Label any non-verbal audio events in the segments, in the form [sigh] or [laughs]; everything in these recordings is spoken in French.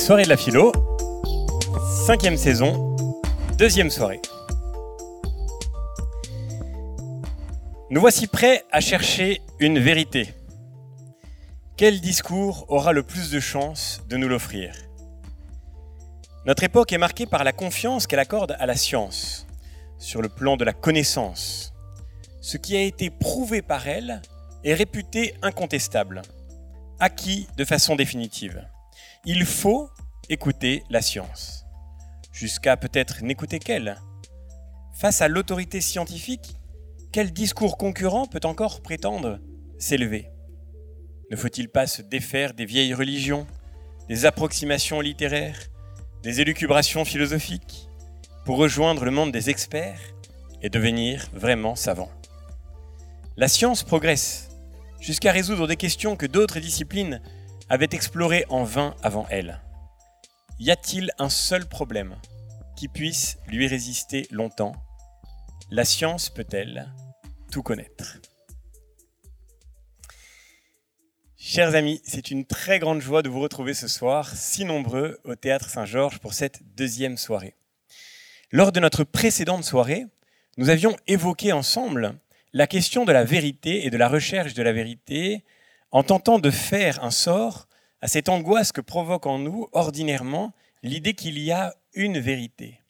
Les soirées de la philo, cinquième saison, deuxième soirée. Nous voici prêts à chercher une vérité. Quel discours aura le plus de chances de nous l'offrir? Notre époque est marquée par la confiance qu'elle accorde à la science, sur le plan de la connaissance. Ce qui a été prouvé par elle est réputé incontestable, acquis de façon définitive. Il faut écouter la science, jusqu'à peut-être n'écouter qu'elle. Face à l'autorité scientifique, quel discours concurrent peut encore prétendre s'élever? Ne faut-il pas se défaire des vieilles religions, des approximations littéraires, des élucubrations philosophiques, pour rejoindre le monde des experts et devenir vraiment savant La science progresse jusqu'à résoudre des questions que d'autres disciplines avaient explorées en vain avant elle. Y a-t-il un seul problème qui puisse lui résister longtemps? La science peut-elle tout connaître? Chers amis, c'est une très grande joie de vous retrouver ce soir, si nombreux, au Théâtre Saint-Georges pour cette deuxième soirée. Lors de notre précédente soirée, nous avions évoqué ensemble la question de la vérité et de la recherche de la vérité en tentant de faire un sort à cette angoisse que provoque en nous ordinairement l'idée qu'il y a une vérité.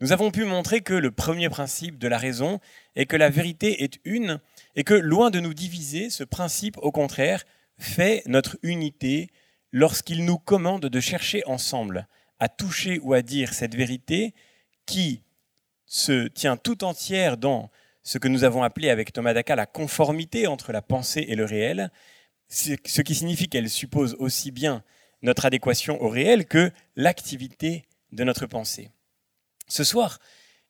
Nous avons pu montrer que le premier principe de la raison est que la vérité est une et que loin de nous diviser, ce principe au contraire fait notre unité lorsqu'il nous commande de chercher ensemble à toucher ou à dire cette vérité qui se tient tout entière dans ce que nous avons appelé avec Thomas d'Aquin la conformité entre la pensée et le réel, ce qui signifie qu'elle suppose aussi bien notre adéquation au réel que l'activité de notre pensée. Ce soir,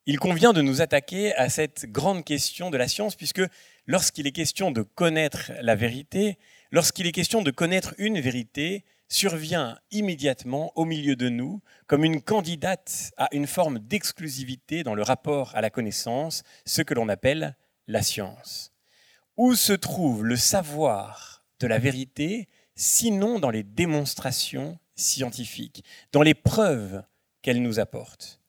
il convient de nous attaquer à cette grande question de la science, puisque lorsqu'il est question de connaître la vérité, lorsqu'il est question de connaître une vérité, survient immédiatement au milieu de nous comme une candidate à une forme d'exclusivité dans le rapport à la connaissance, ce que l'on appelle la science. Où se trouve le savoir de la vérité, sinon dans les démonstrations scientifiques, dans les preuves qu'elle nous apporte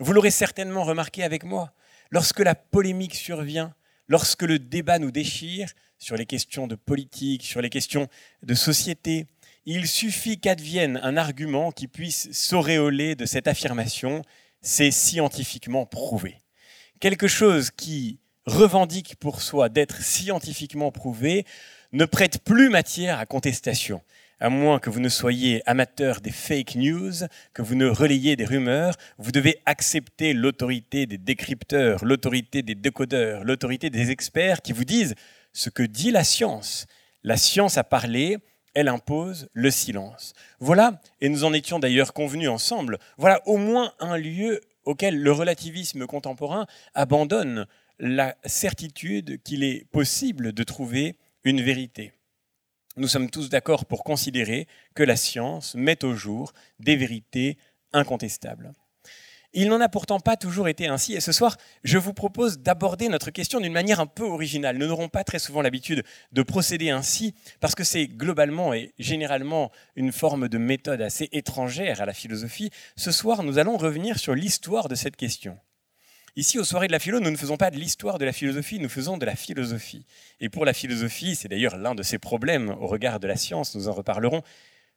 Vous l'aurez certainement remarqué avec moi, lorsque la polémique survient, lorsque le débat nous déchire sur les questions de politique, sur les questions de société, il suffit qu'advienne un argument qui puisse s'auréoler de cette affirmation, c'est scientifiquement prouvé. Quelque chose qui revendique pour soi d'être scientifiquement prouvé ne prête plus matière à contestation, à moins que vous ne soyez amateur des fake news, que vous ne relayez des rumeurs, vous devez accepter l'autorité des décrypteurs, l'autorité des décodeurs, l'autorité des experts qui vous disent ce que dit la science. La science a parlé, elle impose le silence. Voilà, et nous en étions d'ailleurs convenus ensemble, voilà au moins un lieu auquel le relativisme contemporain abandonne la certitude qu'il est possible de trouver une vérité. Nous sommes tous d'accord pour considérer que la science met au jour des vérités incontestables. Il n'en a pourtant pas toujours été ainsi. Et ce soir, je vous propose d'aborder notre question d'une manière un peu originale. Nous n'aurons pas très souvent l'habitude de procéder ainsi, parce que c'est globalement et généralement une forme de méthode assez étrangère à la philosophie. Ce soir, nous allons revenir sur l'histoire de cette question. Ici, aux soirées de la philo, nous ne faisons pas de l'histoire de la philosophie, nous faisons de la philosophie. Et pour la philosophie, c'est d'ailleurs l'un de ses problèmes au regard de la science, nous en reparlerons.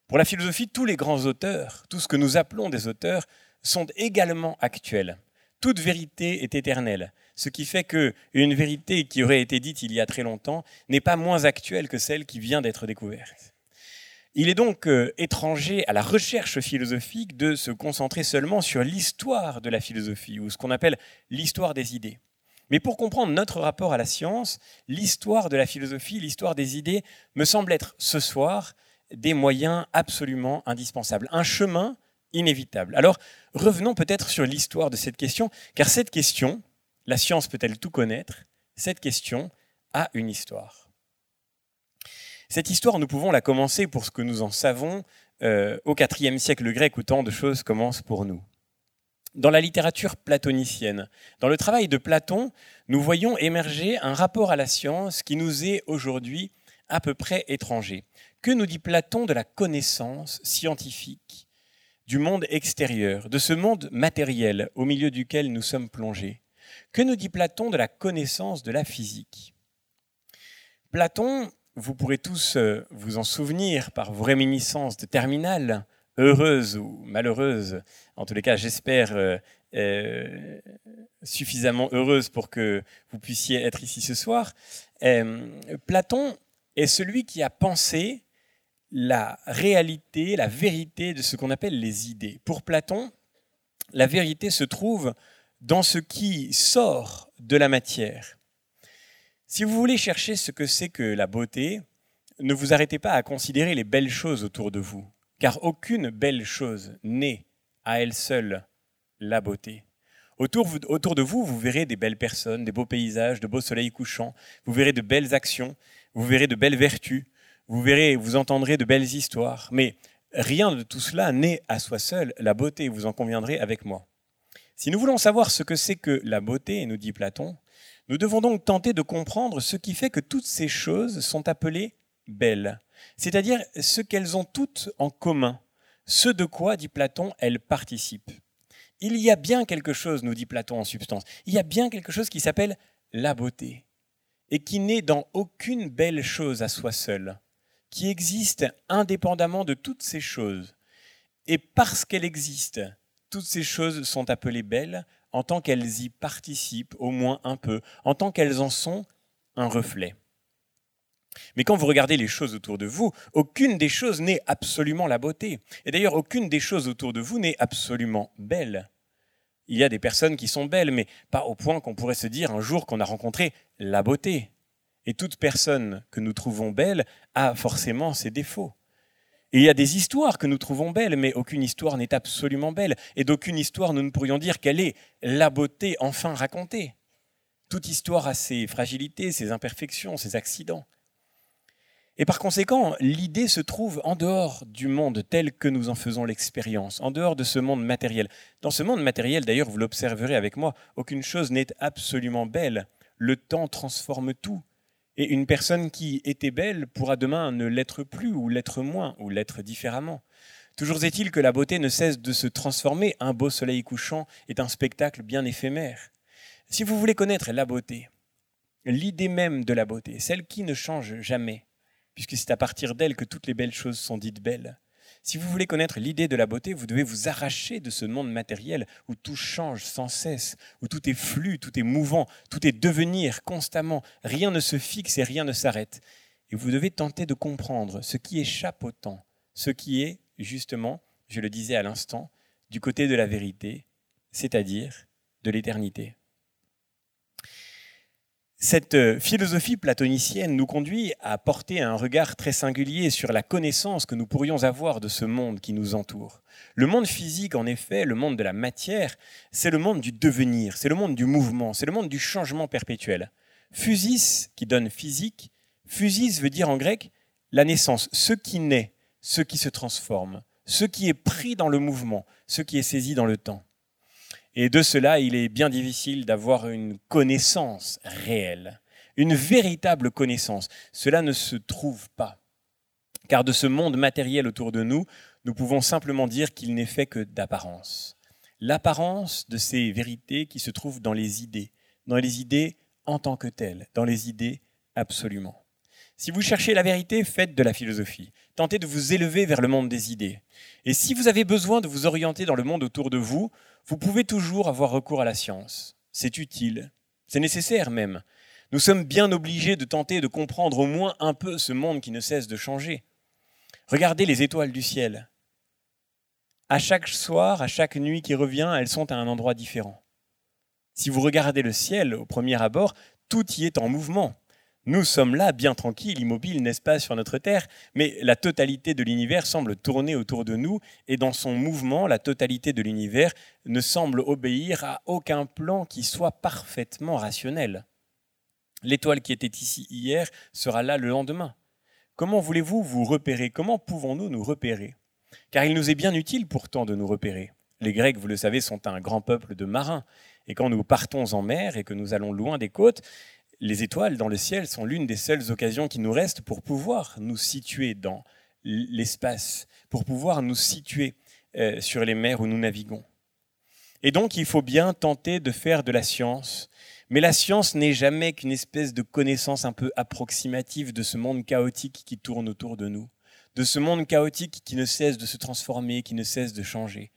Pour la philosophie, tous les grands auteurs, tout ce que nous appelons des auteurs, sont également actuelles. Toute vérité est éternelle, ce qui fait qu'une vérité qui aurait été dite il y a très longtemps n'est pas moins actuelle que celle qui vient d'être découverte. Il est donc euh, étranger à la recherche philosophique de se concentrer seulement sur l'histoire de la philosophie, ou ce qu'on appelle l'histoire des idées. Mais pour comprendre notre rapport à la science, l'histoire de la philosophie, l'histoire des idées, me semble être ce soir des moyens absolument indispensables. Un chemin inévitable. Alors, revenons peut-être sur l'histoire de cette question, car cette question, la science peut-elle tout connaître? Cette question a une histoire. Cette histoire, nous pouvons la commencer pour ce que nous en savons euh, au IVe siècle grec, où tant de choses commencent pour nous. Dans la littérature platonicienne, dans le travail de Platon, nous voyons émerger un rapport à la science qui nous est aujourd'hui à peu près étranger. Que nous dit Platon de la connaissance scientifique du monde extérieur, de ce monde matériel au milieu duquel nous sommes plongés? Que nous dit Platon de la connaissance de la physique? Platon, vous pourrez tous euh, vous en souvenir par vos réminiscences de terminale, heureuses ou malheureuses, en tous les cas j'espère euh, euh, suffisamment heureuses pour que vous puissiez être ici ce soir. Platon est celui qui a pensé la réalité, la vérité de ce qu'on appelle les idées. Pour Platon, la vérité se trouve dans ce qui sort de la matière. Si vous voulez chercher ce que c'est que la beauté, ne vous arrêtez pas à considérer les belles choses autour de vous, car aucune belle chose n'est à elle seule la beauté. Autour, de vous, vous verrez des belles personnes, des beaux paysages, de beaux soleils couchants, vous verrez de belles actions, vous verrez de belles vertus, vous verrez, vous entendrez de belles histoires, mais rien de tout cela n'est à soi seul la beauté, vous en conviendrez avec moi. Si nous voulons savoir ce que c'est que la beauté, nous dit Platon, nous devons donc tenter de comprendre ce qui fait que toutes ces choses sont appelées belles, c'est-à-dire ce qu'elles ont toutes en commun, ce de quoi, dit Platon, elles participent. Il y a bien quelque chose, nous dit Platon en substance, il y a bien quelque chose qui s'appelle la beauté, et qui n'est dans aucune belle chose à soi seule qui existe indépendamment de toutes ces choses. Et parce qu'elles existent, toutes ces choses sont appelées belles en tant qu'elles y participent au moins un peu, en tant qu'elles en sont un reflet. Mais quand vous regardez les choses autour de vous, aucune des choses n'est absolument la beauté. Et d'ailleurs, aucune des choses autour de vous n'est absolument belle. Il y a des personnes qui sont belles, mais pas au point qu'on pourrait se dire un jour qu'on a rencontré la beauté. Et toute personne que nous trouvons belle a forcément ses défauts. Et il y a des histoires que nous trouvons belles, mais aucune histoire n'est absolument belle. Et d'aucune histoire nous ne pourrions dire quelle est la beauté enfin racontée. Toute histoire a ses fragilités, ses imperfections, ses accidents. Et par conséquent, l'idée se trouve en dehors du monde tel que nous en faisons l'expérience, en dehors de ce monde matériel. Dans ce monde matériel, d'ailleurs, vous l'observerez avec moi, aucune chose n'est absolument belle. Le temps transforme tout. Et une personne qui était belle pourra demain ne l'être plus, ou l'être moins, ou l'être différemment. Toujours est-il que la beauté ne cesse de se transformer. Un beau soleil couchant est un spectacle bien éphémère. Si vous voulez connaître la beauté, l'idée même de la beauté, celle qui ne change jamais, puisque c'est à partir d'elle que toutes les belles choses sont dites belles, si vous voulez connaître l'idée de la beauté, vous devez vous arracher de ce monde matériel où tout change sans cesse, où tout est flux, tout est mouvant, tout est devenir constamment, rien ne se fixe et rien ne s'arrête. Et vous devez tenter de comprendre ce qui échappe au temps, ce qui est, justement, je le disais à l'instant, du côté de la vérité, c'est-à-dire de l'éternité. Cette euh, philosophie platonicienne nous conduit à porter un regard très singulier sur la connaissance que nous pourrions avoir de ce monde qui nous entoure. Le monde physique, en effet, le monde de la matière, c'est le monde du devenir, c'est le monde du mouvement, c'est le monde du changement perpétuel. Physis, qui donne physique, physis veut dire en grec la naissance, ce qui naît, ce qui se transforme, ce qui est pris dans le mouvement, ce qui est saisi dans le temps. Et de cela, il est bien difficile d'avoir une connaissance réelle, une véritable connaissance. Cela ne se trouve pas. Car de ce monde matériel autour de nous, nous pouvons simplement dire qu'il n'est fait que d'apparence. L'apparence de ces vérités qui se trouvent dans les idées, dans les idées en tant que telles, dans les idées absolument. Si vous cherchez la vérité, faites de la philosophie. Tentez de vous élever vers le monde des idées. Et si vous avez besoin de vous orienter dans le monde autour de vous, vous pouvez toujours avoir recours à la science. C'est utile, c'est nécessaire même. Nous sommes bien obligés de tenter de comprendre au moins un peu ce monde qui ne cesse de changer. Regardez les étoiles du ciel. À chaque soir, à chaque nuit qui revient, elles sont à un endroit différent. Si vous regardez le ciel au premier abord, tout y est en mouvement. Nous sommes là, bien tranquilles, immobiles, n'est-ce pas, sur notre Terre, mais la totalité de l'univers semble tourner autour de nous, et dans son mouvement, la totalité de l'univers ne semble obéir à aucun plan qui soit parfaitement rationnel. L'étoile qui était ici hier sera là le lendemain. Comment voulez-vous vous repérer? Comment pouvons-nous nous repérer? Car il nous est bien utile pourtant de nous repérer. Les Grecs, vous le savez, sont un grand peuple de marins. Et quand nous partons en mer et que nous allons loin des côtes, les étoiles dans le ciel sont l'une des seules occasions qui nous restent pour pouvoir nous situer dans l'espace, pour pouvoir nous situer euh, sur les mers où nous naviguons. Et donc il faut bien tenter de faire de la science, mais la science n'est jamais qu'une espèce de connaissance un peu approximative de ce monde chaotique qui tourne autour de nous, de ce monde chaotique qui ne cesse de se transformer, qui ne cesse de changer.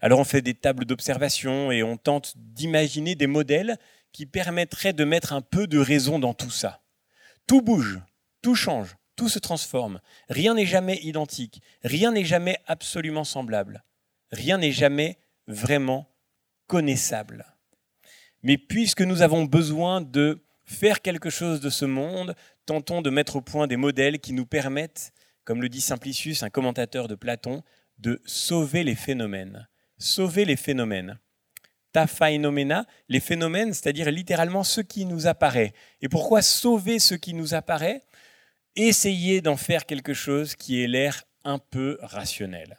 Alors on fait des tables d'observation et on tente d'imaginer des modèles qui permettraient de mettre un peu de raison dans tout ça. Tout bouge, tout change, tout se transforme. Rien n'est jamais identique, rien n'est jamais absolument semblable, rien n'est jamais vraiment connaissable. Mais puisque nous avons besoin de faire quelque chose de ce monde, tentons de mettre au point des modèles qui nous permettent, comme le dit Simplicius, un commentateur de Platon, de sauver les phénomènes. Sauver les phénomènes. Ta phénomène, les phénomènes, c'est-à-dire littéralement ce qui nous apparaît. Et pourquoi sauver ce qui nous apparaît? Essayer d'en faire quelque chose qui ait l'air un peu rationnel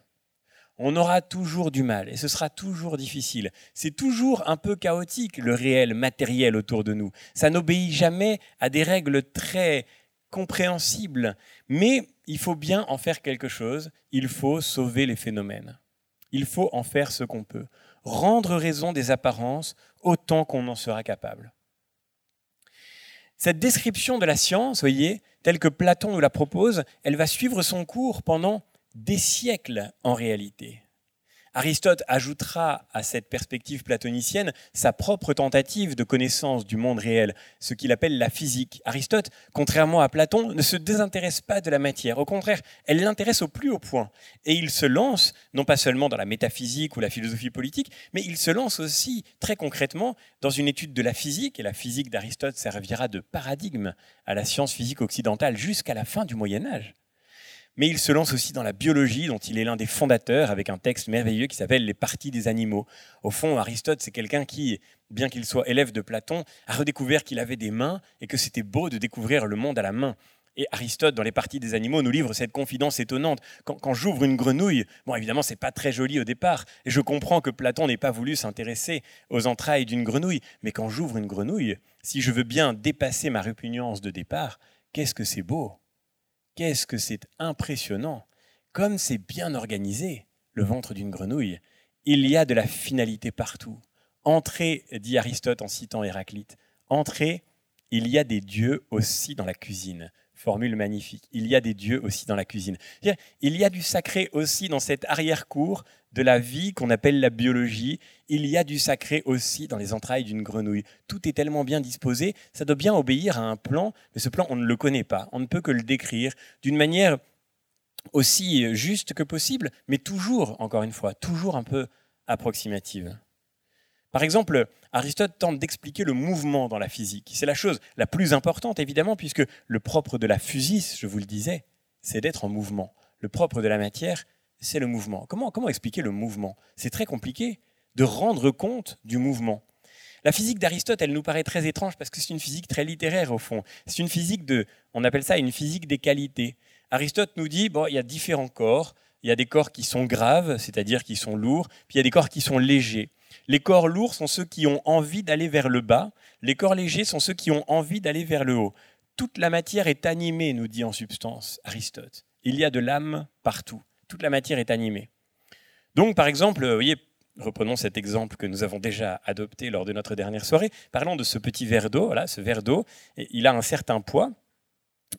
on aura toujours du mal et ce sera toujours difficile. C'est toujours un peu chaotique le réel matériel autour de nous. Ça n'obéit jamais à des règles très compréhensibles, mais il faut bien en faire quelque chose, il faut sauver les phénomènes. Il faut en faire ce qu'on peut, rendre raison des apparences autant qu'on en sera capable. Cette description de la science, voyez, telle que Platon nous la propose, elle va suivre son cours pendant des siècles en réalité. Aristote ajoutera à cette perspective platonicienne sa propre tentative de connaissance du monde réel, ce qu'il appelle la physique. Aristote, contrairement à Platon, ne se désintéresse pas de la matière. Au contraire, elle l'intéresse au plus haut point. Et il se lance, non pas seulement dans la métaphysique ou la philosophie politique, mais il se lance aussi très concrètement dans une étude de la physique. Et la physique d'Aristote servira de paradigme à la science physique occidentale jusqu'à la fin du Moyen Âge mais il se lance aussi dans la biologie, dont il est l'un des fondateurs, avec un texte merveilleux qui s'appelle Les parties des animaux. Au fond, Aristote, c'est quelqu'un qui, bien qu'il soit élève de Platon, a redécouvert qu'il avait des mains et que c'était beau de découvrir le monde à la main. Et Aristote, dans les parties des animaux, nous livre cette confidence étonnante. Quand, j'ouvre une grenouille, bon, évidemment, c'est pas très joli au départ, et je comprends que Platon n'ait pas voulu s'intéresser aux entrailles d'une grenouille, mais quand j'ouvre une grenouille, si je veux bien dépasser ma répugnance de départ, qu'est-ce que c'est beau? Qu'est-ce que c'est impressionnant Comme c'est bien organisé, le ventre d'une grenouille. Il y a de la finalité partout. Entrez, dit Aristote en citant Héraclite, entrez, il y a des dieux aussi dans la cuisine. Formule magnifique. Il y a des dieux aussi dans la cuisine. Il y a du sacré aussi dans cette arrière-cour de la vie qu'on appelle la biologie. Il y a du sacré aussi dans les entrailles d'une grenouille. Tout est tellement bien disposé, ça doit bien obéir à un plan, mais ce plan, on ne le connaît pas. On ne peut que le décrire d'une manière aussi juste que possible, mais toujours, encore une fois, toujours un peu approximative. Par exemple, Aristote tente d'expliquer le mouvement dans la physique. C'est la chose la plus importante, évidemment, puisque le propre de la physis, je vous le disais, c'est d'être en mouvement. Le propre de la matière, c'est le mouvement. Comment, expliquer le mouvement? C'est très compliqué de rendre compte du mouvement. La physique d'Aristote, elle nous paraît très étrange parce que c'est une physique très littéraire au fond. C'est une physique de, on appelle ça une physique des qualités. Aristote nous dit, bon, il y a différents corps. Il y a des corps qui sont graves, c'est-à-dire qui sont lourds, puis il y a des corps qui sont légers. Les corps lourds sont ceux qui ont envie d'aller vers le bas, les corps légers sont ceux qui ont envie d'aller vers le haut. Toute la matière est animée, nous dit en substance Aristote. Il y a de l'âme partout. Toute la matière est animée. Donc, par exemple, vous voyez, reprenons cet exemple que nous avons déjà adopté lors de notre dernière soirée. Parlons de ce petit verre d'eau. Voilà, ce verre d'eau, il a un certain poids.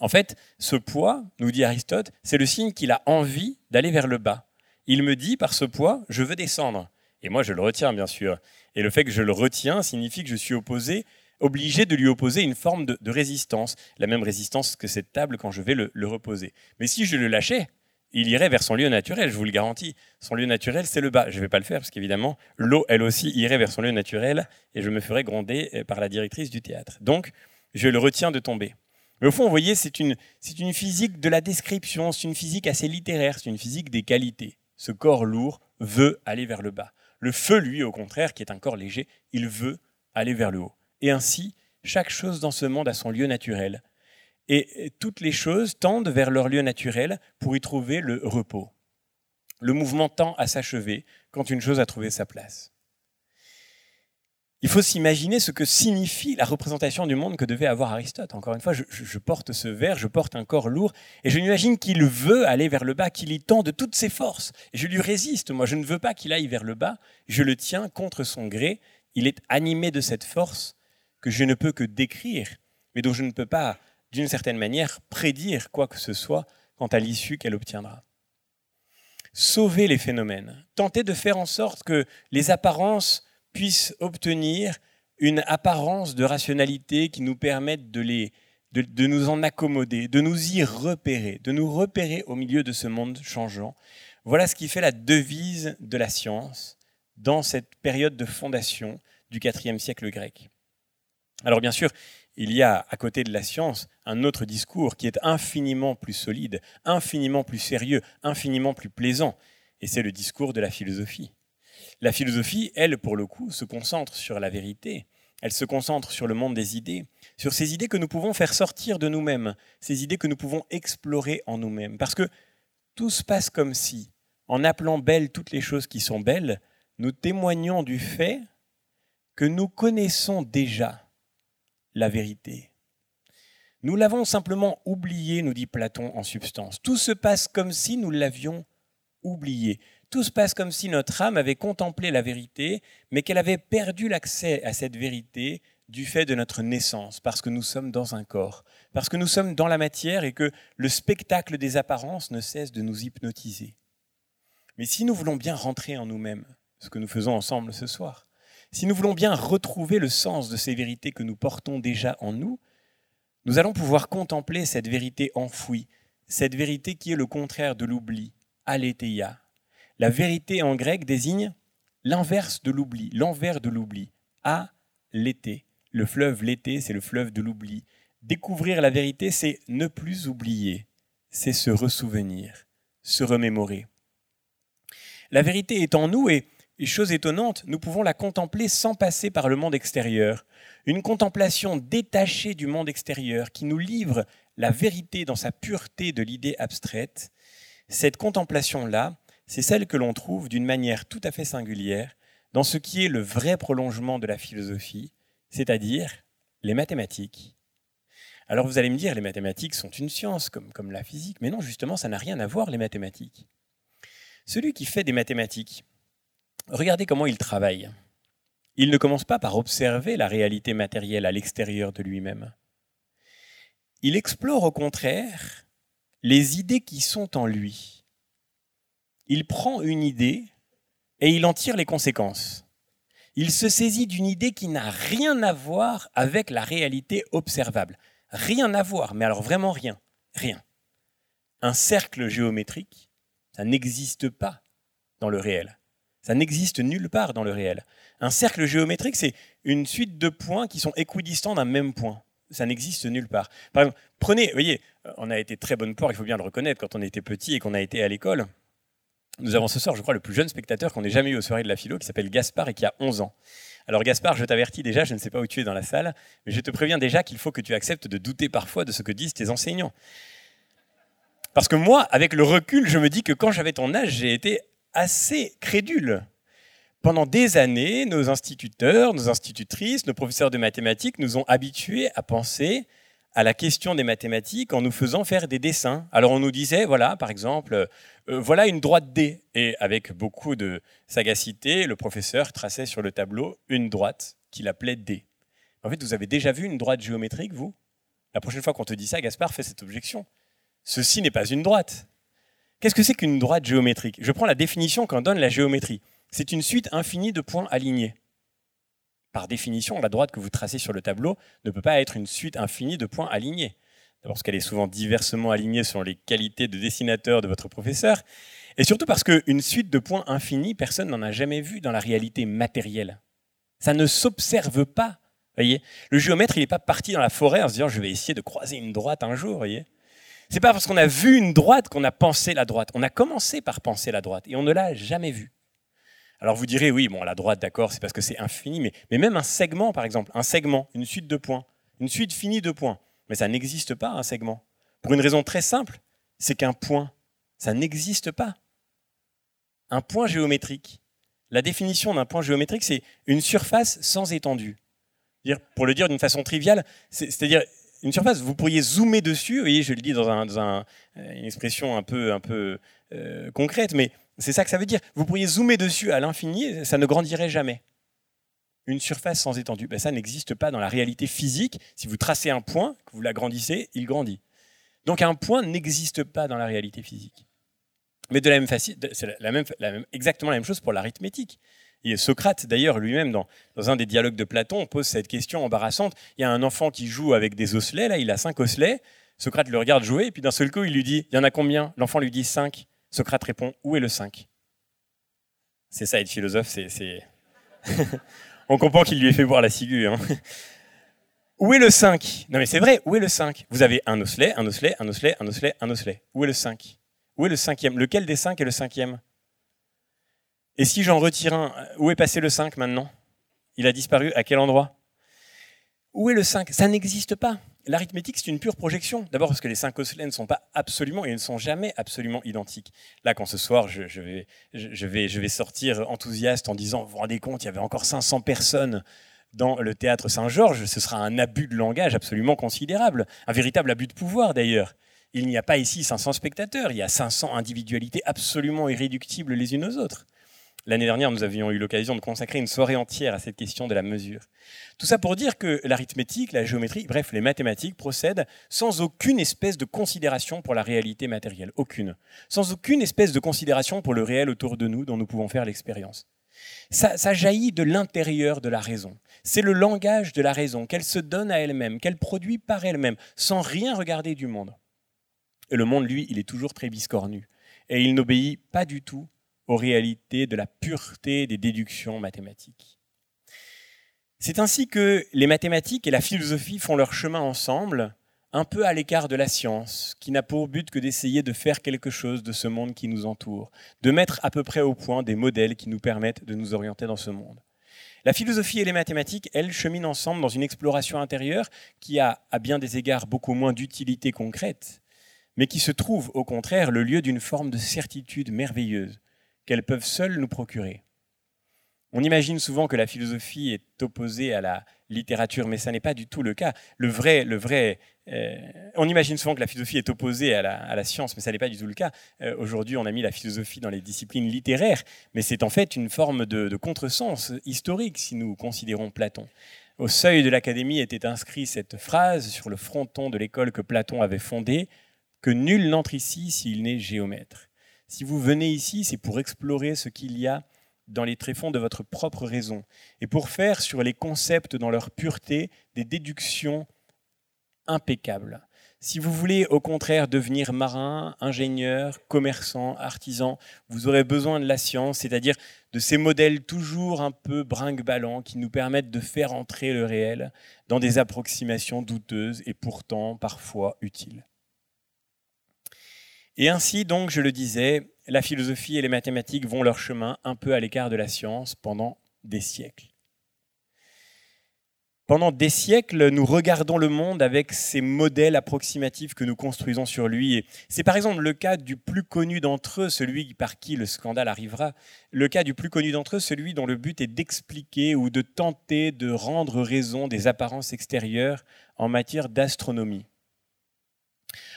En fait, ce poids, nous dit Aristote, c'est le signe qu'il a envie d'aller vers le bas. Il me dit, par ce poids, je veux descendre. Et moi, je le retiens, bien sûr. Et le fait que je le retiens signifie que je suis opposé, obligé de lui opposer une forme de, résistance, la même résistance que cette table quand je vais le, reposer. Mais si je le lâchais, il irait vers son lieu naturel, je vous le garantis. Son lieu naturel, c'est le bas. Je ne vais pas le faire parce qu'évidemment, l'eau, elle aussi, irait vers son lieu naturel et je me ferais gronder euh, par la directrice du théâtre. Donc, je le retiens de tomber. Mais au fond, vous voyez, c'est une, c'est une physique de la description, c'est une physique assez littéraire, c'est une physique des qualités. Ce corps lourd veut aller vers le bas. Le feu, lui, au contraire, qui est un corps léger, il veut aller vers le haut. Et ainsi, chaque chose dans ce monde a son lieu naturel. Et toutes les choses tendent vers leur lieu naturel pour y trouver le repos. Le mouvement tend à s'achever quand une chose a trouvé sa place. il faut s'imaginer ce que signifie la représentation du monde que devait avoir Aristote. Encore une fois, je, porte ce verre, je porte un corps lourd, et je m'imagine qu'il veut aller vers le bas, qu'il y tend de toutes ses forces. Je lui résiste, moi, je ne veux pas qu'il aille vers le bas, je le tiens contre son gré, il est animé de cette force que je ne peux que décrire, mais dont je ne peux pas, d'une certaine manière, prédire quoi que ce soit quant à l'issue qu'elle obtiendra. Sauver les phénomènes, tenter de faire en sorte que les apparences puissent obtenir une apparence de rationalité qui nous permette de, les, de, nous en accommoder, de nous y repérer, de nous repérer au milieu de ce monde changeant. Voilà ce qui fait la devise de la science dans cette période de fondation du IVe siècle grec. Alors bien sûr, il y a à côté de la science un autre discours qui est infiniment plus solide, infiniment plus sérieux, infiniment plus plaisant, et c'est le discours de la philosophie. La philosophie, elle, pour le coup, se concentre sur la vérité, elle se concentre sur le monde des idées, sur ces idées que nous pouvons faire sortir de nous-mêmes, ces idées que nous pouvons explorer en nous-mêmes. Parce que tout se passe comme si, en appelant belles toutes les choses qui sont belles, nous témoignons du fait que nous connaissons déjà la vérité. Nous l'avons simplement oublié, nous dit Platon en substance. Tout se passe comme si nous l'avions oublié. Tout se passe comme si notre âme avait contemplé la vérité, mais qu'elle avait perdu l'accès à cette vérité du fait de notre naissance, parce que nous sommes dans un corps, parce que nous sommes dans la matière et que le spectacle des apparences ne cesse de nous hypnotiser. Mais si nous voulons bien rentrer en nous-mêmes, ce que nous faisons ensemble ce soir, si nous voulons bien retrouver le sens de ces vérités que nous portons déjà en nous, nous allons pouvoir contempler cette vérité enfouie, cette vérité qui est le contraire de l'oubli, aletheia, la vérité en grec désigne l'inverse de l'oubli, l'envers de l'oubli. A, l'été. Le fleuve l'été, c'est le fleuve de l'oubli. Découvrir la vérité, c'est ne plus oublier, c'est se ressouvenir, se remémorer. La vérité est en nous et, chose étonnante, nous pouvons la contempler sans passer par le monde extérieur. Une contemplation détachée du monde extérieur qui nous livre la vérité dans sa pureté de l'idée abstraite. Cette contemplation-là, c'est celle que l'on trouve d'une manière tout à fait singulière dans ce qui est le vrai prolongement de la philosophie, c'est-à-dire les mathématiques. Alors vous allez me dire, les mathématiques sont une science comme, comme la physique, mais non, justement, ça n'a rien à voir, les mathématiques. Celui qui fait des mathématiques, regardez comment il travaille. Il ne commence pas par observer la réalité matérielle à l'extérieur de lui-même. Il explore au contraire les idées qui sont en lui il prend une idée et il en tire les conséquences. Il se saisit d'une idée qui n'a rien à voir avec la réalité observable. Rien à voir, mais alors vraiment rien. Rien. Un cercle géométrique, ça n'existe pas dans le réel. Ça n'existe nulle part dans le réel. Un cercle géométrique, c'est une suite de points qui sont équidistants d'un même point. Ça n'existe nulle part. Par exemple, prenez, vous voyez, on a été très bonne porc, il faut bien le reconnaître, quand on était petit et qu'on a été à l'école. Nous avons ce soir, je crois, le plus jeune spectateur qu'on ait jamais eu aux soirées de la philo, qui s'appelle Gaspard et qui a 11 ans. Alors Gaspard, je t'avertis déjà, je ne sais pas où tu es dans la salle, mais je te préviens déjà qu'il faut que tu acceptes de douter parfois de ce que disent tes enseignants. Parce que moi, avec le recul, je me dis que quand j'avais ton âge, j'ai été assez crédule. Pendant des années, nos instituteurs, nos institutrices, nos professeurs de mathématiques nous ont habitués à penser à la question des mathématiques en nous faisant faire des dessins. Alors on nous disait, voilà, par exemple, euh, voilà une droite D. Et avec beaucoup de sagacité, le professeur traçait sur le tableau une droite qu'il appelait D. En fait, vous avez déjà vu une droite géométrique, vous? La prochaine fois qu'on te dit ça, Gaspard fait cette objection. Ceci n'est pas une droite. Qu'est-ce que c'est qu'une droite géométrique? Je prends la définition qu'en donne la géométrie. C'est une suite infinie de points alignés. Par définition, la droite que vous tracez sur le tableau ne peut pas être une suite infinie de points alignés. D'abord parce qu'elle est souvent diversement alignée selon les qualités de dessinateur de votre professeur, et surtout parce qu'une suite de points infinis, personne n'en a jamais vu dans la réalité matérielle. Ça ne s'observe pas. Voyez le géomètre, il n'est pas parti dans la forêt en se disant je vais essayer de croiser une droite un jour. Voyez c'est pas parce qu'on a vu une droite qu'on a pensé la droite. On a commencé par penser la droite et on ne l'a jamais vue. Alors vous direz, oui, bon, la droite, d'accord, c'est parce que c'est infini, mais, mais même un segment, par exemple, un segment, une suite de points, une suite finie de points, mais ça n'existe pas, un segment. Pour une raison très simple, c'est qu'un point, ça n'existe pas. Un point géométrique, la définition d'un point géométrique, c'est une surface sans étendue. Pour le dire d'une façon triviale, c'est-à-dire une surface, vous pourriez zoomer dessus, vous voyez, je le dis dans, une expression un peu, euh, concrète, mais c'est ça que ça veut dire. Vous pourriez zoomer dessus à l'infini, ça ne grandirait jamais. Une surface sans étendue, ben, ça n'existe pas dans la réalité physique. Si vous tracez un point, que vous l'agrandissez, il grandit. Donc un point n'existe pas dans la réalité physique. Mais de la même façon, c'est exactement la même chose pour l'arithmétique. Et Socrate, d'ailleurs, lui-même, dans, un des dialogues de Platon, pose cette question embarrassante. Il y a un enfant qui joue avec des osselets, là, il a cinq osselets. Socrate le regarde jouer, et puis d'un seul coup, il lui dit Il y en a combien? L'enfant lui dit cinq. Socrate répond Où est le cinq? C'est ça, être philosophe, c'est. [laughs] On comprend qu'il lui ait fait boire la ciguë. Hein. Où est le 5 Non mais c'est vrai, où est le 5 Vous avez un osselet, un osselet, un osselet, un osselet, un osselet. Où est le 5 Où est le cinquième? Lequel des cinq est le cinquième? Et si j'en retire un, où est passé le 5 maintenant? Il a disparu à quel endroit? Où est le 5 Ça n'existe pas. L'arithmétique, c'est une pure projection. D'abord parce que les cinq osselets ne sont pas absolument, et ne sont jamais absolument identiques. Là, quand ce soir, je, vais, je, vais, je vais sortir enthousiaste en disant, vous vous rendez compte, il y avait encore 500 personnes dans le théâtre Saint-Georges, ce sera un abus de langage absolument considérable, un véritable abus de pouvoir d'ailleurs. Il n'y a pas ici 500 spectateurs, il y a 500 individualités absolument irréductibles les unes aux autres. L'année dernière, nous avions eu l'occasion de consacrer une soirée entière à cette question de la mesure. Tout ça pour dire que l'arithmétique, la géométrie, bref, les mathématiques procèdent sans aucune espèce de considération pour la réalité matérielle, aucune. Sans aucune espèce de considération pour le réel autour de nous dont nous pouvons faire l'expérience. Ça, jaillit de l'intérieur de la raison. C'est le langage de la raison qu'elle se donne à elle-même, qu'elle produit par elle-même, sans rien regarder du monde. Et le monde, lui, il est toujours très biscornu. Et il n'obéit pas du tout aux réalités de la pureté des déductions mathématiques. C'est ainsi que les mathématiques et la philosophie font leur chemin ensemble, un peu à l'écart de la science, qui n'a pour but que d'essayer de faire quelque chose de ce monde qui nous entoure, de mettre à peu près au point des modèles qui nous permettent de nous orienter dans ce monde. La philosophie et les mathématiques, elles, cheminent ensemble dans une exploration intérieure qui a, à bien des égards, beaucoup moins d'utilité concrète, mais qui se trouve, au contraire, le lieu d'une forme de certitude merveilleuse qu'elles peuvent seules nous procurer. On imagine souvent que la philosophie est opposée à la littérature, mais ça n'est pas du tout le cas. Le vrai, le vrai, euh, on imagine souvent que la philosophie est opposée à la, science, mais ça n'est pas du tout le cas. Euh, aujourd'hui, on a mis la philosophie dans les disciplines littéraires, mais c'est en fait une forme de, de contresens historique si nous considérons Platon. Au seuil de l'Académie était inscrit cette phrase sur le fronton de l'école que Platon avait fondée, que nul n'entre ici s'il n'est géomètre. Si vous venez ici, c'est pour explorer ce qu'il y a dans les tréfonds de votre propre raison, et pour faire sur les concepts dans leur pureté des déductions impeccables. Si vous voulez au contraire devenir marin, ingénieur, commerçant, artisan, vous aurez besoin de la science, c'est-à-dire de ces modèles toujours un peu brinque-ballants qui nous permettent de faire entrer le réel dans des approximations douteuses et pourtant parfois utiles. Et ainsi, donc, je le disais, la philosophie et les mathématiques vont leur chemin un peu à l'écart de la science pendant des siècles. Pendant des siècles, nous regardons le monde avec ces modèles approximatifs que nous construisons sur lui. c'est par exemple le cas du plus connu d'entre eux, celui par qui le scandale arrivera, le cas du plus connu d'entre eux, celui dont le but est d'expliquer ou de tenter de rendre raison des apparences extérieures en matière d'astronomie.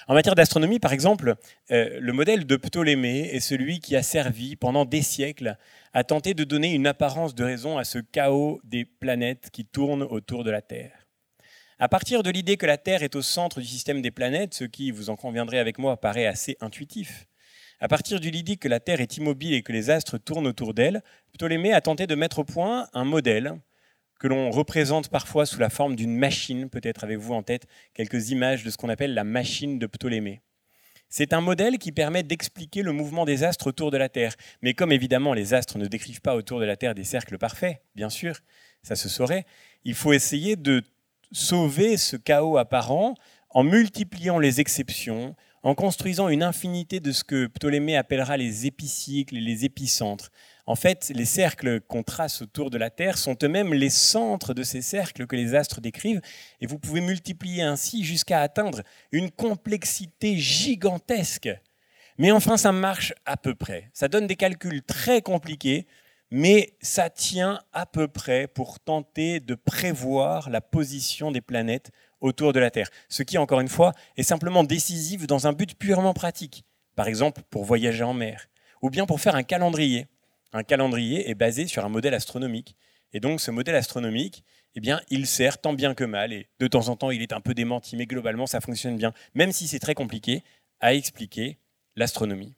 En matière d'astronomie, par exemple, euh, le modèle de Ptolémée est celui qui a servi pendant des siècles à tenter de donner une apparence de raison à ce chaos des planètes qui tournent autour de la Terre. À partir de l'idée que la Terre est au centre du système des planètes, ce qui, vous en conviendrez avec moi, paraît assez intuitif, à partir de l'idée que la Terre est immobile et que les astres tournent autour d'elle, Ptolémée a tenté de mettre au point un modèle que l'on représente parfois sous la forme d'une machine. Peut-être avez-vous en tête quelques images de ce qu'on appelle la machine de Ptolémée. C'est un modèle qui permet d'expliquer le mouvement des astres autour de la Terre. Mais comme évidemment les astres ne décrivent pas autour de la Terre des cercles parfaits, bien sûr, ça se saurait, il faut essayer de sauver ce chaos apparent en multipliant les exceptions, en construisant une infinité de ce que Ptolémée appellera les épicycles et les épicentres, en fait, les cercles qu'on trace autour de la Terre sont eux-mêmes les centres de ces cercles que les astres décrivent, et vous pouvez multiplier ainsi jusqu'à atteindre une complexité gigantesque. Mais enfin, ça marche à peu près. Ça donne des calculs très compliqués, mais ça tient à peu près pour tenter de prévoir la position des planètes autour de la Terre. Ce qui, encore une fois, est simplement décisif dans un but purement pratique. Par exemple, pour voyager en mer, ou bien pour faire un calendrier. Un calendrier est basé sur un modèle astronomique. Et donc ce modèle astronomique, eh bien, il sert tant bien que mal, et de temps en temps il est un peu démenti, mais globalement ça fonctionne bien, même si c'est très compliqué, à expliquer l'astronomie.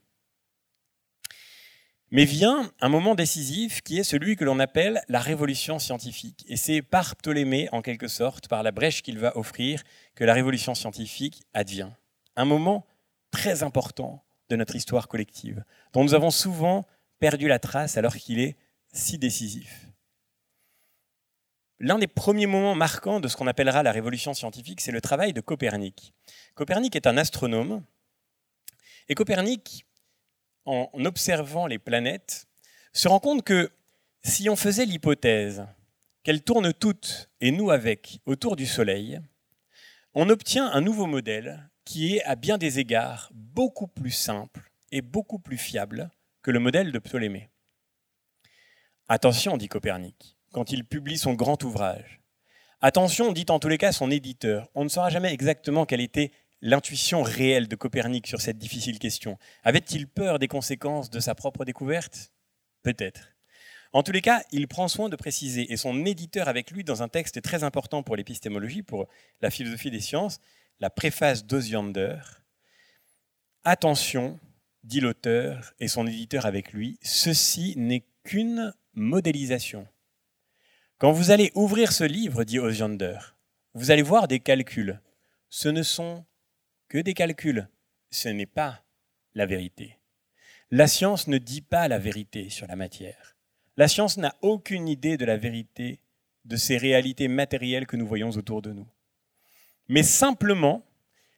Mais vient un moment décisif qui est celui que l'on appelle la révolution scientifique. Et c'est par Ptolémée, en quelque sorte, par la brèche qu'il va offrir, que la révolution scientifique advient. Un moment très important de notre histoire collective, dont nous avons souvent perdu la trace alors qu'il est si décisif. L'un des premiers moments marquants de ce qu'on appellera la révolution scientifique, c'est le travail de Copernic. Copernic est un astronome, et Copernic en observant les planètes, se rend compte que si on faisait l'hypothèse qu'elles tournent toutes, et nous avec, autour du Soleil, on obtient un nouveau modèle qui est à bien des égards beaucoup plus simple et beaucoup plus fiable que le modèle de Ptolémée. Attention, dit Copernic, quand il publie son grand ouvrage. Attention, dit en tous les cas son éditeur. On ne saura jamais exactement quelle était l'intuition réelle de Copernic sur cette difficile question Avait-il peur des conséquences de sa propre découverte? Peut-être. En tous les cas, il prend soin de préciser, et son éditeur avec lui dans un texte très important pour l'épistémologie, pour la philosophie des sciences, la préface d'Osiander. Attention, dit l'auteur et son éditeur avec lui, ceci n'est qu'une modélisation. Quand vous allez ouvrir ce livre, dit Osiander, vous allez voir des calculs. Ce ne sont que des calculs. Ce n'est pas la vérité. La science ne dit pas la vérité sur la matière. La science n'a aucune idée de la vérité de ces réalités matérielles que nous voyons autour de nous. Mais simplement,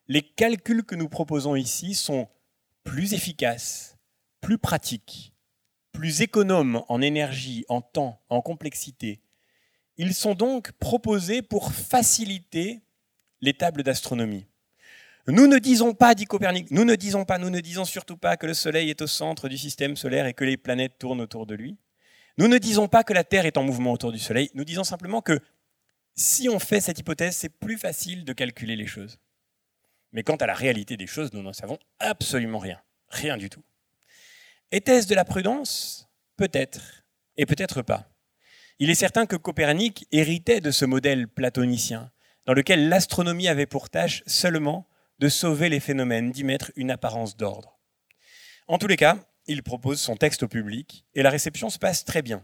les calculs que nous proposons ici sont plus efficaces, plus pratiques, plus économes en énergie, en temps, en complexité. Ils sont donc proposés pour faciliter les tables d'astronomie. Nous ne disons pas, dit Copernic, nous ne disons pas, nous ne disons surtout pas que le Soleil est au centre du système solaire et que les planètes tournent autour de lui. Nous ne disons pas que la Terre est en mouvement autour du Soleil, nous disons simplement que si on fait cette hypothèse, c'est plus facile de calculer les choses. Mais quant à la réalité des choses, nous n'en savons absolument rien, rien du tout. Était-ce de la prudence? Peut-être, et peut-être pas. Il est certain que Copernic héritait de ce modèle platonicien, dans lequel l'astronomie avait pour tâche seulement de sauver les phénomènes, d'y mettre une apparence d'ordre. En tous les cas, il propose son texte au public et la réception se passe très bien,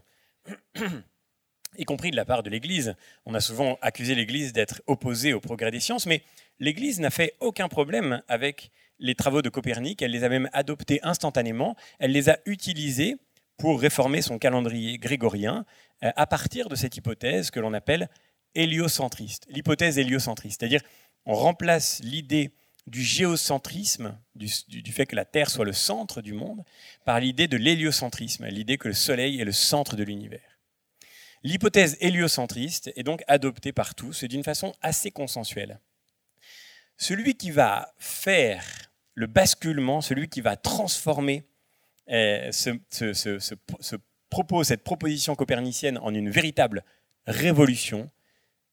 y compris de la part de l'Église. On a souvent accusé l'Église d'être opposée au progrès des sciences, mais l'Église n'a fait aucun problème avec les travaux de Copernic, elle les a même adoptés instantanément, elle les a utilisés pour réformer son calendrier grégorien euh, à partir de cette hypothèse que l'on appelle héliocentriste, l'hypothèse héliocentriste, c'est-à-dire on remplace l'idée du géocentrisme, du, fait que la Terre soit le centre du monde, par l'idée de l'héliocentrisme, l'idée que le Soleil est le centre de l'univers. L'hypothèse héliocentriste est donc adoptée par tous et d'une façon assez consensuelle. Celui qui va faire le basculement, celui qui va transformer propos, cette proposition copernicienne en une véritable révolution,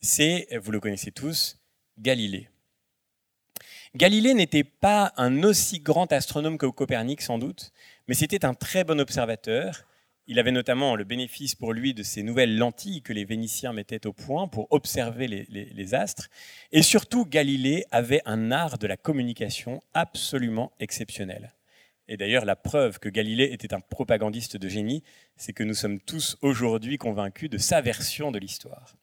c'est, vous le connaissez tous, Galilée. Galilée n'était pas un aussi grand astronome que Copernic sans doute, mais c'était un très bon observateur. Il avait notamment le bénéfice pour lui de ces nouvelles lentilles que les Vénitiens mettaient au point pour observer les, les astres. Et surtout, Galilée avait un art de la communication absolument exceptionnel. Et d'ailleurs, la preuve que Galilée était un propagandiste de génie, c'est que nous sommes tous aujourd'hui convaincus de sa version de l'histoire.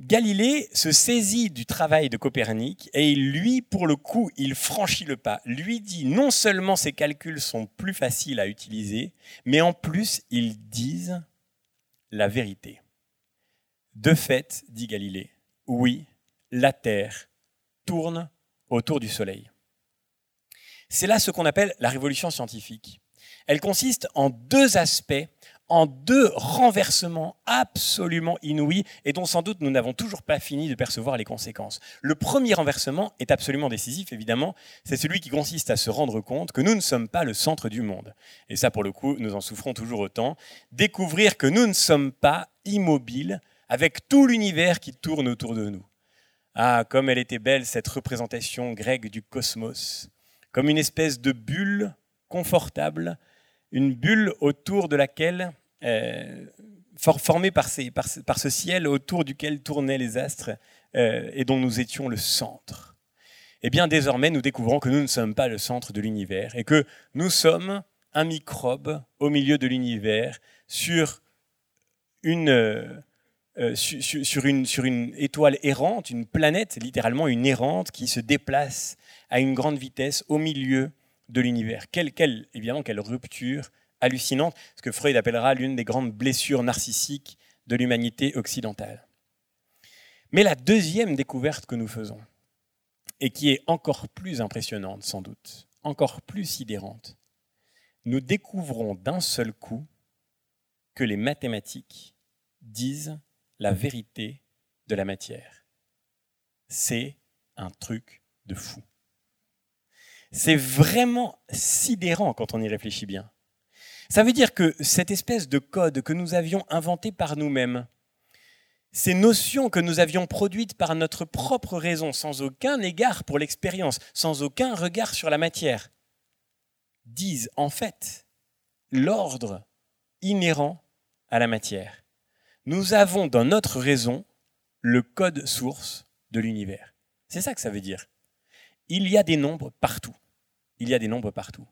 Galilée se saisit du travail de Copernic et lui, pour le coup, il franchit le pas. Lui dit non seulement ses calculs sont plus faciles à utiliser, mais en plus ils disent la vérité. De fait, dit Galilée, oui, la Terre tourne autour du Soleil. C'est là ce qu'on appelle la révolution scientifique. Elle consiste en deux aspects en deux renversements absolument inouïs et dont sans doute nous n'avons toujours pas fini de percevoir les conséquences. Le premier renversement est absolument décisif, évidemment, c'est celui qui consiste à se rendre compte que nous ne sommes pas le centre du monde. Et ça, pour le coup, nous en souffrons toujours autant. Découvrir que nous ne sommes pas immobiles avec tout l'univers qui tourne autour de nous. Ah, comme elle était belle cette représentation grecque du cosmos, comme une espèce de bulle confortable, une bulle autour de laquelle, euh, formée par, ce ciel autour duquel tournaient les astres euh, et dont nous étions le centre. Eh bien, désormais, nous découvrons que nous ne sommes pas le centre de l'univers et que nous sommes un microbe au milieu de l'univers sur une, euh, sur, une, sur une étoile errante, une planète, littéralement une errante, qui se déplace à une grande vitesse au milieu de l'univers. Quelle, évidemment, quelle rupture hallucinante, ce que Freud appellera l'une des grandes blessures narcissiques de l'humanité occidentale. Mais la deuxième découverte que nous faisons, et qui est encore plus impressionnante sans doute, encore plus sidérante, nous découvrons d'un seul coup que les mathématiques disent la vérité de la matière. C'est un truc de fou. C'est vraiment sidérant quand on y réfléchit bien. Ça veut dire que cette espèce de code que nous avions inventé par nous-mêmes, ces notions que nous avions produites par notre propre raison, sans aucun égard pour l'expérience, sans aucun regard sur la matière, disent en fait l'ordre inhérent à la matière. Nous avons dans notre raison le code source de l'univers. C'est ça que ça veut dire. Il y a des nombres partout il y a des nombres partout.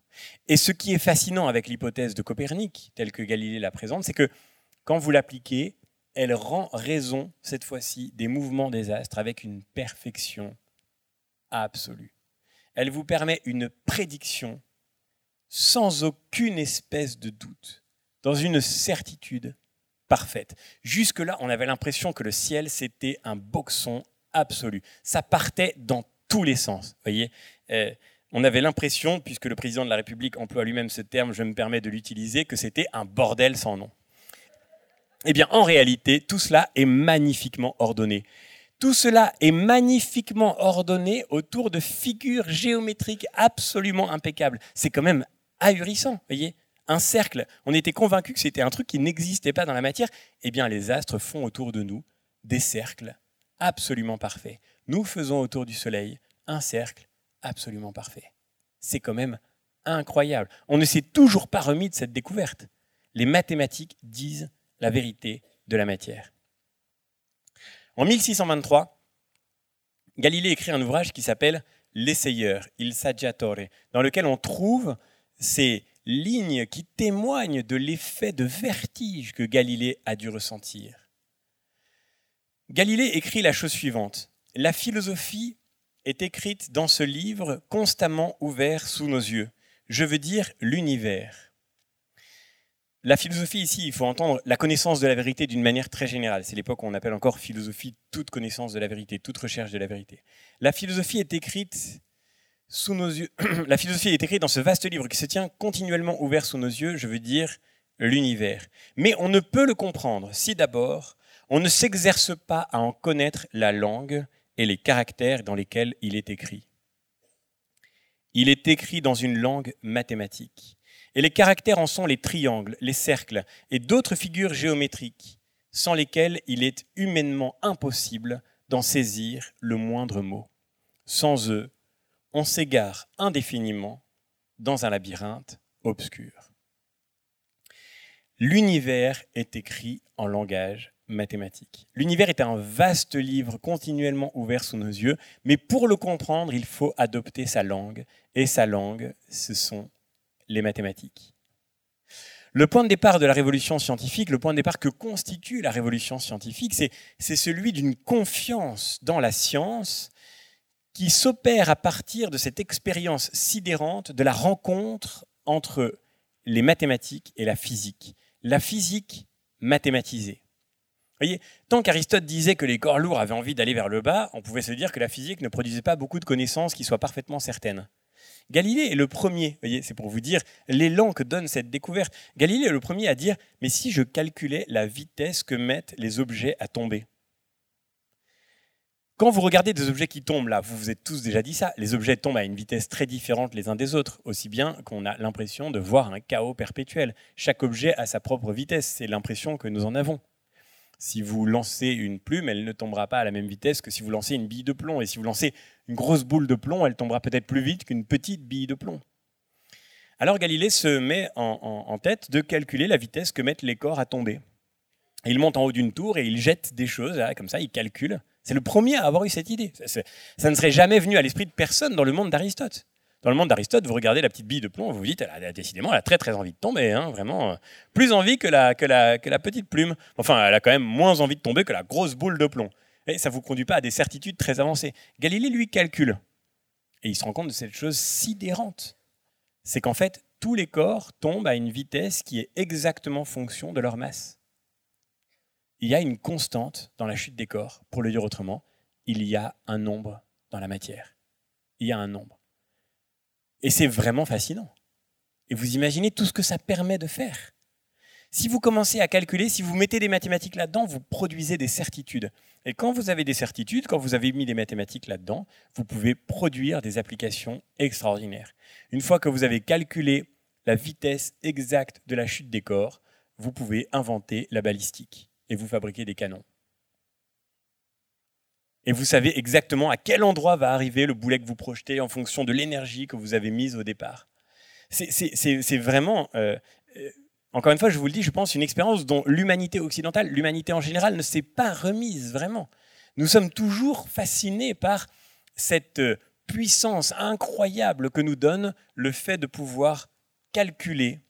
Et ce qui est fascinant avec l'hypothèse de Copernic, telle que Galilée la présente, c'est que quand vous l'appliquez, elle rend raison, cette fois-ci, des mouvements des astres avec une perfection absolue. Elle vous permet une prédiction sans aucune espèce de doute, dans une certitude parfaite. Jusque-là, on avait l'impression que le ciel, c'était un boxon absolu. Ça partait dans tous les sens. voyez euh, on avait l'impression, puisque le président de la République emploie lui-même ce terme, je me permets de l'utiliser, que c'était un bordel sans nom. Eh bien, en réalité, tout cela est magnifiquement ordonné. Tout cela est magnifiquement ordonné autour de figures géométriques absolument impeccables. C'est quand même ahurissant, voyez Un cercle. On était convaincu que c'était un truc qui n'existait pas dans la matière. Eh bien, les astres font autour de nous des cercles absolument parfaits. Nous faisons autour du Soleil un cercle absolument parfait. C'est quand même incroyable. On ne s'est toujours pas remis de cette découverte. Les mathématiques disent la vérité de la matière. En 1623, Galilée écrit un ouvrage qui s'appelle L'essayeur, Il Saggiatore, dans lequel on trouve ces lignes qui témoignent de l'effet de vertige que Galilée a dû ressentir. Galilée écrit la chose suivante. La philosophie est écrite dans ce livre constamment ouvert sous nos yeux. Je veux dire l'univers. La philosophie ici, il faut entendre la connaissance de la vérité d'une manière très générale. C'est l'époque où on appelle encore philosophie toute connaissance de la vérité, toute recherche de la vérité. La philosophie est écrite sous nos yeux. [clears throat] la philosophie est écrite dans ce vaste livre qui se tient continuellement ouvert sous nos yeux, je veux dire l'univers. Mais on ne peut le comprendre si d'abord on ne s'exerce pas à en connaître la langue et les caractères dans lesquels il est écrit. Il est écrit dans une langue mathématique. Et les caractères en sont les triangles, les cercles et d'autres figures géométriques sans lesquelles il est humainement impossible d'en saisir le moindre mot. Sans eux, on s'égare indéfiniment dans un labyrinthe obscur. L'univers est écrit en langage mathématiques. L'univers est un vaste livre continuellement ouvert sous nos yeux, mais pour le comprendre, il faut adopter sa langue, et sa langue, ce sont les mathématiques. Le point de départ de la révolution scientifique, le point de départ que constitue la révolution scientifique, c'est celui d'une confiance dans la science qui s'opère à partir de cette expérience sidérante de la rencontre entre les mathématiques et la physique. La physique mathématisée tant qu'Aristote disait que les corps lourds avaient envie d'aller vers le bas, on pouvait se dire que la physique ne produisait pas beaucoup de connaissances qui soient parfaitement certaines. Galilée est le premier, c'est pour vous dire l'élan que donne cette découverte. Galilée est le premier à dire, mais si je calculais la vitesse que mettent les objets à tomber? Quand vous regardez des objets qui tombent, là, vous vous êtes tous déjà dit ça, les objets tombent à une vitesse très différente les uns des autres, aussi bien qu'on a l'impression de voir un chaos perpétuel. Chaque objet a sa propre vitesse, c'est l'impression que nous en avons. Si vous lancez une plume, elle ne tombera pas à la même vitesse que si vous lancez une bille de plomb. Et si vous lancez une grosse boule de plomb, elle tombera peut-être plus vite qu'une petite bille de plomb. Alors Galilée se met en, tête de calculer la vitesse que mettent les corps à tomber. il monte en haut d'une tour et il jette des choses, comme ça, il calcule c'est le premier à avoir eu cette idée. Ça, ne serait jamais venu à l'esprit de personne dans le monde d'Aristote. Dans le monde d'Aristote, vous regardez la petite bille de plomb, vous vous dites, elle a, décidément, elle a très très envie de tomber, hein, vraiment. Euh, plus envie que la, que, la, que la petite plume. Enfin, elle a quand même moins envie de tomber que la grosse boule de plomb. Et ça ne vous conduit pas à des certitudes très avancées. Galilée, lui, calcule. Et il se rend compte de cette chose sidérante. C'est qu'en fait, tous les corps tombent à une vitesse qui est exactement fonction de leur masse il y a une constante dans la chute des corps. Pour le dire autrement, il y a un nombre dans la matière. Il y a un nombre. Et c'est vraiment fascinant. Et vous imaginez tout ce que ça permet de faire. Si vous commencez à calculer, si vous mettez des mathématiques là-dedans, vous produisez des certitudes. Et quand vous avez des certitudes, quand vous avez mis des mathématiques là-dedans, vous pouvez produire des applications extraordinaires. Une fois que vous avez calculé la vitesse exacte de la chute des corps, vous pouvez inventer la balistique et vous fabriquez des canons. Et vous savez exactement à quel endroit va arriver le boulet que vous projetez en fonction de l'énergie que vous avez mise au départ. C'est vraiment, euh, euh, encore une fois, je vous le dis, je pense, une expérience dont l'humanité occidentale, l'humanité en général, ne s'est pas remise vraiment. Nous sommes toujours fascinés par cette euh, puissance incroyable que nous donne le fait de pouvoir calculer,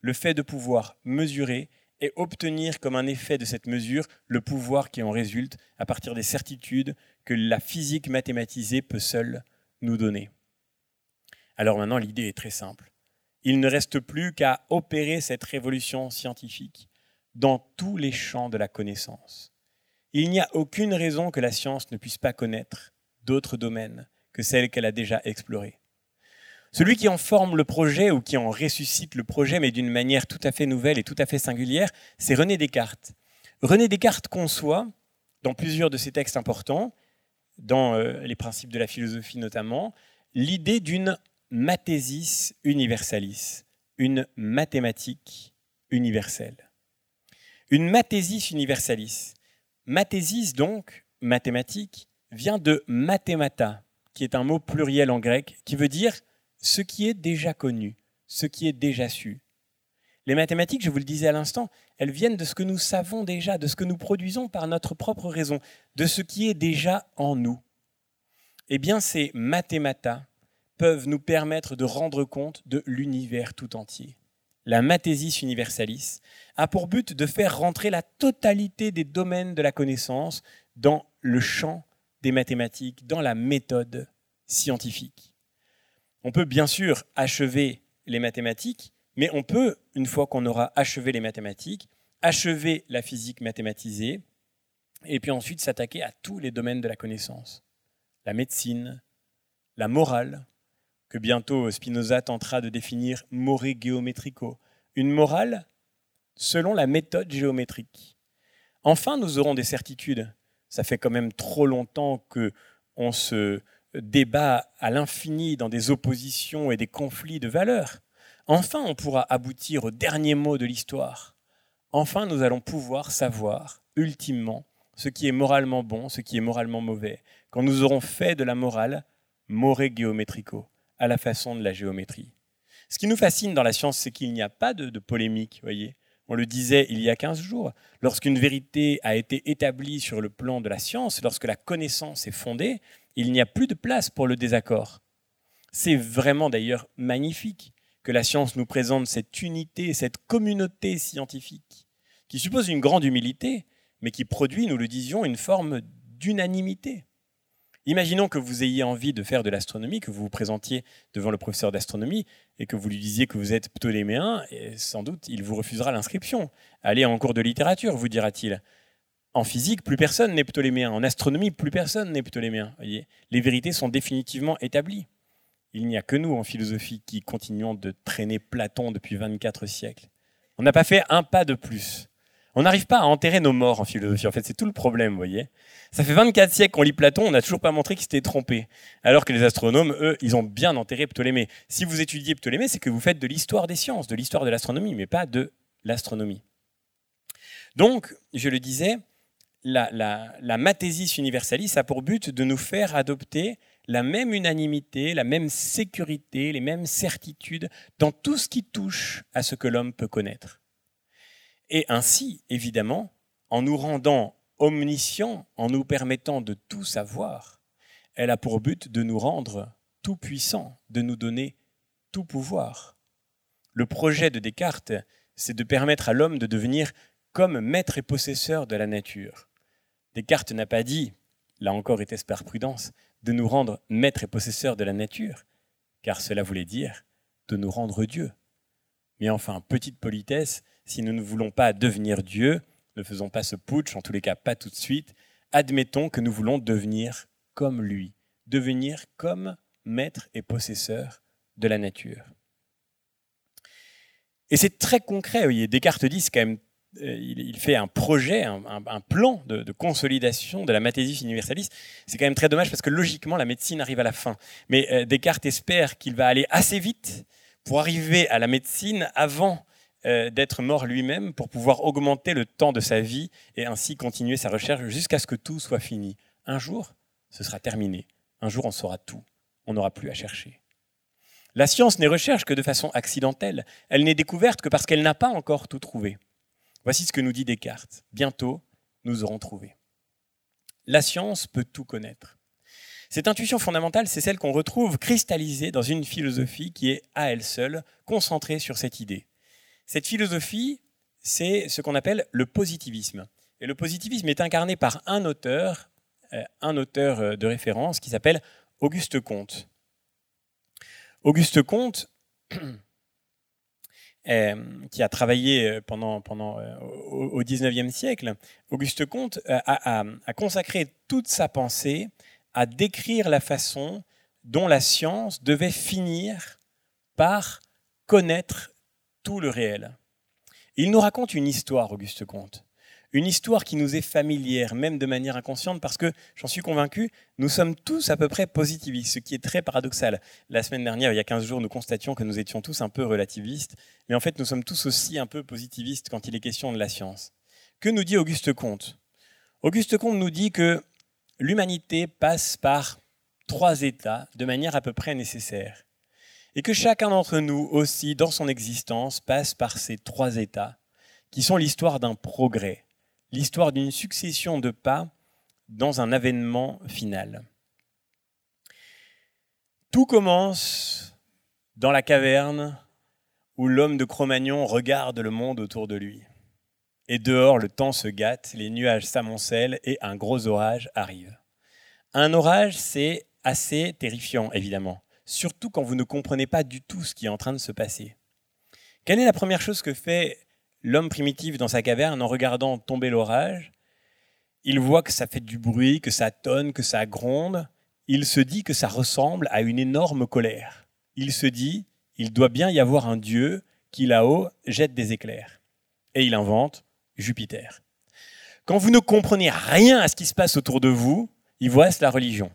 le fait de pouvoir mesurer et obtenir comme un effet de cette mesure le pouvoir qui en résulte à partir des certitudes que la physique mathématisée peut seule nous donner. Alors maintenant, l'idée est très simple. Il ne reste plus qu'à opérer cette révolution scientifique dans tous les champs de la connaissance. Il n'y a aucune raison que la science ne puisse pas connaître d'autres domaines que celles qu'elle a déjà explorés. Celui qui en forme le projet ou qui en ressuscite le projet, mais d'une manière tout à fait nouvelle et tout à fait singulière, c'est René Descartes. René Descartes conçoit, dans plusieurs de ses textes importants, dans euh, les principes de la philosophie notamment, l'idée d'une mathésis universalis, une mathématique universelle. Une mathésis universalis. Mathésis, donc, mathématique, vient de mathemata, qui est un mot pluriel en grec, qui veut dire ce qui est déjà connu, ce qui est déjà su. Les mathématiques, je vous le disais à l'instant, elles viennent de ce que nous savons déjà, de ce que nous produisons par notre propre raison, de ce qui est déjà en nous. Eh bien, ces mathématas peuvent nous permettre de rendre compte de l'univers tout entier. La mathésis universalis a pour but de faire rentrer la totalité des domaines de la connaissance dans le champ des mathématiques, dans la méthode scientifique. On peut bien sûr achever les mathématiques, mais on peut, une fois qu'on aura achevé les mathématiques, achever la physique mathématisée, et puis ensuite s'attaquer à tous les domaines de la connaissance. La médecine, la morale, que bientôt Spinoza tentera de définir more geometrico, une morale selon la méthode géométrique. Enfin, nous aurons des certitudes. Ça fait quand même trop longtemps que on se débat à l'infini dans des oppositions et des conflits de valeurs. Enfin, on pourra aboutir au dernier mot de l'histoire. Enfin, nous allons pouvoir savoir, ultimement, ce qui est moralement bon, ce qui est moralement mauvais, quand nous aurons fait de la morale more geometrico, à la façon de la géométrie. Ce qui nous fascine dans la science, c'est qu'il n'y a pas de, de polémique, voyez. On le disait il y a 15 jours, lorsqu'une vérité a été établie sur le plan de la science, lorsque la connaissance est fondée, il n'y a plus de place pour le désaccord. C'est vraiment d'ailleurs magnifique que la science nous présente cette unité, cette communauté scientifique, qui suppose une grande humilité, mais qui produit, nous le disions, une forme d'unanimité. Imaginons que vous ayez envie de faire de l'astronomie, que vous vous présentiez devant le professeur d'astronomie et que vous lui disiez que vous êtes ptoléméen, et sans doute il vous refusera l'inscription. Allez en cours de littérature, vous dira-t-il. En physique, plus personne n'est ptoléméen. En astronomie, plus personne n'est ptoléméen. Voyez Les vérités sont définitivement établies. Il n'y a que nous en philosophie qui continuons de traîner Platon depuis 24 siècles. On n'a pas fait un pas de plus. On n'arrive pas à enterrer nos morts en philosophie. En fait, c'est tout le problème, vous voyez. Ça fait 24 siècles qu'on lit Platon, on n'a toujours pas montré qu'il s'était trompé. Alors que les astronomes, eux, ils ont bien enterré Ptolémée. Si vous étudiez Ptolémée, c'est que vous faites de l'histoire des sciences, de l'histoire de l'astronomie, mais pas de l'astronomie. Donc, je le disais, la, mathésis universalis a pour but de nous faire adopter la même unanimité, la même sécurité, les mêmes certitudes dans tout ce qui touche à ce que l'homme peut connaître. Et ainsi, évidemment, en nous rendant omniscients, en nous permettant de tout savoir, elle a pour but de nous rendre tout puissants, de nous donner tout pouvoir. Le projet de Descartes, c'est de permettre à l'homme de devenir comme maître et possesseur de la nature. Descartes n'a pas dit, là encore était-ce par prudence, de nous rendre maître et possesseur de la nature, car cela voulait dire de nous rendre Dieu. Mais enfin, petite politesse, si nous ne voulons pas devenir Dieu, ne faisons pas ce putsch, en tous les cas pas tout de suite, admettons que nous voulons devenir comme lui, devenir comme maître et possesseur de la nature. Et c'est très concret, voyez, Descartes dit, c'est quand même euh, il fait un projet, un, plan de, consolidation de la mathésis universalis. C'est quand même très dommage parce que logiquement, la médecine arrive à la fin. Mais euh, Descartes espère qu'il va aller assez vite pour arriver à la médecine avant euh, d'être mort lui-même, pour pouvoir augmenter le temps de sa vie et ainsi continuer sa recherche jusqu'à ce que tout soit fini. Un jour, ce sera terminé. Un jour, on saura tout. On n'aura plus à chercher. La science n'est recherche que de façon accidentelle. Elle n'est découverte que parce qu'elle n'a pas encore tout trouvé. Voici ce que nous dit Descartes. Bientôt, nous aurons trouvé. La science peut tout connaître. Cette intuition fondamentale, c'est celle qu'on retrouve cristallisée dans une philosophie qui est à elle seule concentrée sur cette idée. Cette philosophie, c'est ce qu'on appelle le positivisme. Et le positivisme est incarné par un auteur, euh, un auteur euh, de référence qui s'appelle Auguste Comte. Auguste Comte [clears throat] qui a travaillé euh, pendant, pendant, euh, au XIXe siècle, Auguste Comte a, consacré toute sa pensée à décrire la façon dont la science devait finir par connaître tout le réel. Il nous raconte une histoire, Auguste Comte une histoire qui nous est familière, même de manière inconsciente, parce que, j'en suis convaincu, nous sommes tous à peu près positivistes, ce qui est très paradoxal. La semaine dernière, il y a 15 jours, nous constations que nous étions tous un peu relativistes, mais en fait, nous sommes tous aussi un peu positivistes quand il est question de la science. Que nous dit Auguste Comte? Auguste Comte nous dit que l'humanité passe par trois états de manière à peu près nécessaire, et que chacun d'entre nous aussi, dans son existence, passe par ces trois états, qui sont l'histoire d'un progrès, l'histoire d'une succession de pas dans un avènement final. Tout commence dans la caverne où l'homme de Cro-Magnon regarde le monde autour de lui. Et dehors, le temps se gâte, les nuages s'amoncellent et un gros orage arrive. Un orage, c'est assez terrifiant, évidemment, surtout quand vous ne comprenez pas du tout ce qui est en train de se passer. Quelle est la première chose que fait l'homme primitif dans sa caverne, en regardant tomber l'orage, il voit que ça fait du bruit, que ça tonne, que ça gronde. Il se dit que ça ressemble à une énorme colère. Il se dit, il doit bien y avoir un Dieu qui là-haut jette des éclairs. Et il invente Jupiter. Quand vous ne comprenez rien à ce qui se passe autour de vous, il voit la religion.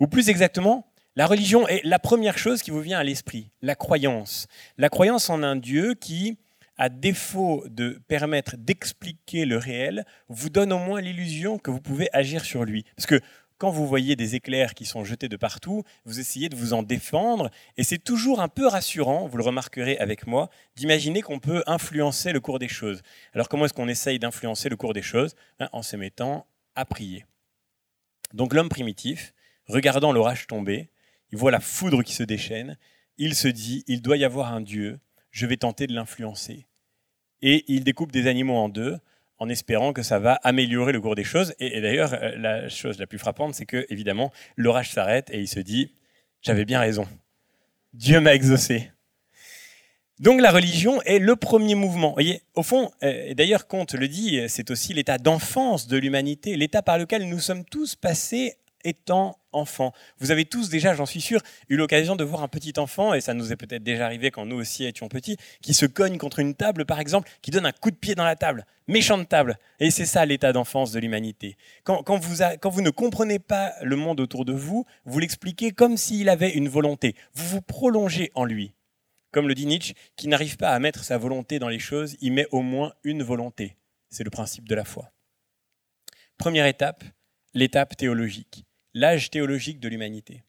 Ou plus exactement, la religion est la première chose qui vous vient à l'esprit, la croyance. La croyance en un Dieu qui à défaut de permettre d'expliquer le réel, vous donne au moins l'illusion que vous pouvez agir sur lui. Parce que quand vous voyez des éclairs qui sont jetés de partout, vous essayez de vous en défendre, et c'est toujours un peu rassurant, vous le remarquerez avec moi, d'imaginer qu'on peut influencer le cours des choses. Alors comment est-ce qu'on essaye d'influencer le cours des choses? Ben, En se mettant à prier. Donc l'homme primitif, regardant l'orage tomber, il voit la foudre qui se déchaîne, il se dit, il doit y avoir un Dieu, je vais tenter de l'influencer. Et il découpe des animaux en deux en espérant que ça va améliorer le cours des choses. Et, d'ailleurs, euh, la chose la plus frappante, c'est que, évidemment, l'orage s'arrête et il se dit J'avais bien raison. Dieu m'a exaucé. Donc la religion est le premier mouvement. Vous voyez, au fond, euh, et d'ailleurs Comte le dit, c'est aussi l'état d'enfance de l'humanité, l'état par lequel nous sommes tous passés étant enfant. Vous avez tous déjà, j'en suis sûr, eu l'occasion de voir un petit enfant, et ça nous est peut-être déjà arrivé quand nous aussi étions petits, qui se cogne contre une table, par exemple, qui donne un coup de pied dans la table. Méchante table. Et c'est ça l'état d'enfance de l'humanité. Quand, vous quand vous ne comprenez pas le monde autour de vous, vous l'expliquez comme s'il avait une volonté. Vous vous prolongez en lui. Comme le dit Nietzsche, qui n'arrive pas à mettre sa volonté dans les choses, il met au moins une volonté. C'est le principe de la foi. Première étape, l'étape théologique, l'âge théologique de l'humanité.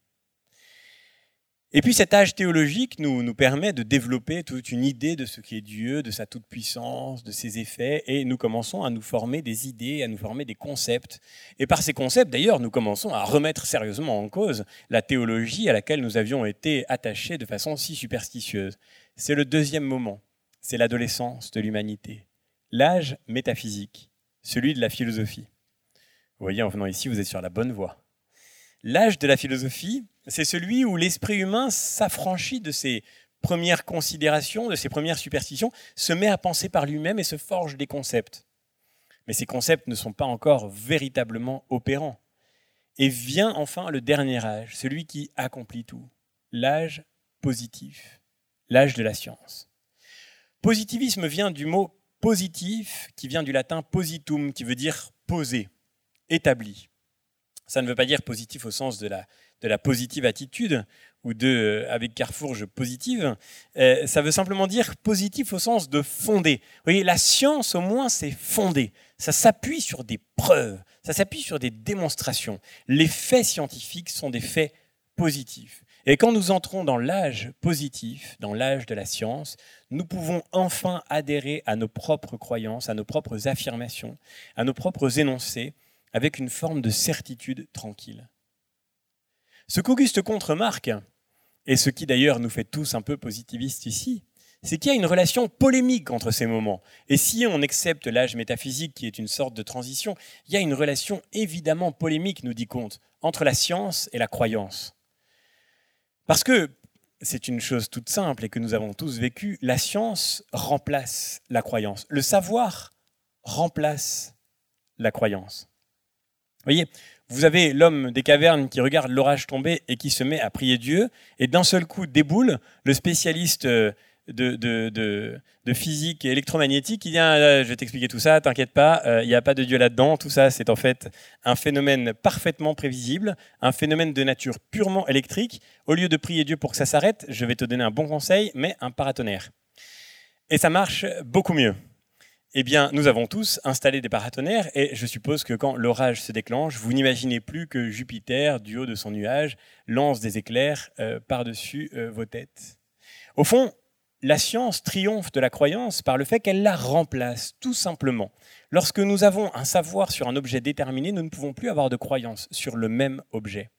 Et puis cet âge théologique nous, permet de développer toute une idée de ce qu'est Dieu, de sa toute-puissance, de ses effets, et nous commençons à nous former des idées, à nous former des concepts. Et par ces concepts, d'ailleurs, nous commençons à remettre sérieusement en cause la théologie à laquelle nous avions été attachés de façon si superstitieuse. C'est le deuxième moment, c'est l'adolescence de l'humanité, l'âge métaphysique, celui de la philosophie. Vous voyez, en venant ici, vous êtes sur la bonne voie. L'âge de la philosophie, c'est celui où l'esprit humain s'affranchit de ses premières considérations, de ses premières superstitions, se met à penser par lui-même et se forge des concepts. Mais ces concepts ne sont pas encore véritablement opérants. Et vient enfin le dernier âge, celui qui accomplit tout, l'âge positif, l'âge de la science. Positivisme vient du mot positif, qui vient du latin positum, qui veut dire poser, établi. Ça ne veut pas dire positif au sens de la, de la positive attitude ou de euh, avec Carrefour je positive. Euh, ça veut simplement dire positif au sens de fonder. Vous voyez, la science au moins c'est fondé. Ça s'appuie sur des preuves, ça s'appuie sur des démonstrations. Les faits scientifiques sont des faits positifs. Et quand nous entrons dans l'âge positif, dans l'âge de la science, nous pouvons enfin adhérer à nos propres croyances, à nos propres affirmations, à nos propres énoncés, avec une forme de certitude tranquille. Ce qu'Auguste Comte remarque, et ce qui d'ailleurs nous fait tous un peu positivistes ici, c'est qu'il y a une relation polémique entre ces moments. Et si on accepte l'âge métaphysique qui est une sorte de transition, il y a une relation évidemment polémique, nous dit Comte, entre la science et la croyance. Parce que c'est une chose toute simple et que nous avons tous vécu, la science remplace la croyance. Le savoir remplace la croyance voyez, vous avez l'homme des cavernes qui regarde l'orage tomber et qui se met à prier Dieu, et d'un seul coup déboule le spécialiste euh, de, physique électromagnétique qui dit ah, Je vais t'expliquer tout ça, t'inquiète pas, euh, il n'y a pas de Dieu là-dedans. Tout ça, c'est en fait un phénomène parfaitement prévisible, un phénomène de nature purement électrique. Au lieu de prier Dieu pour que ça s'arrête, je vais te donner un bon conseil, mais un paratonnerre. Et ça marche beaucoup mieux. Eh bien, nous avons tous installé des paratonnerres et je suppose que quand l'orage se déclenche, vous n'imaginez plus que Jupiter, du haut de son nuage, lance des éclairs euh, par-dessus euh, vos têtes. Au fond, la science triomphe de la croyance par le fait qu'elle la remplace, tout simplement. Lorsque nous avons un savoir sur un objet déterminé, nous ne pouvons plus avoir de croyance sur le même objet.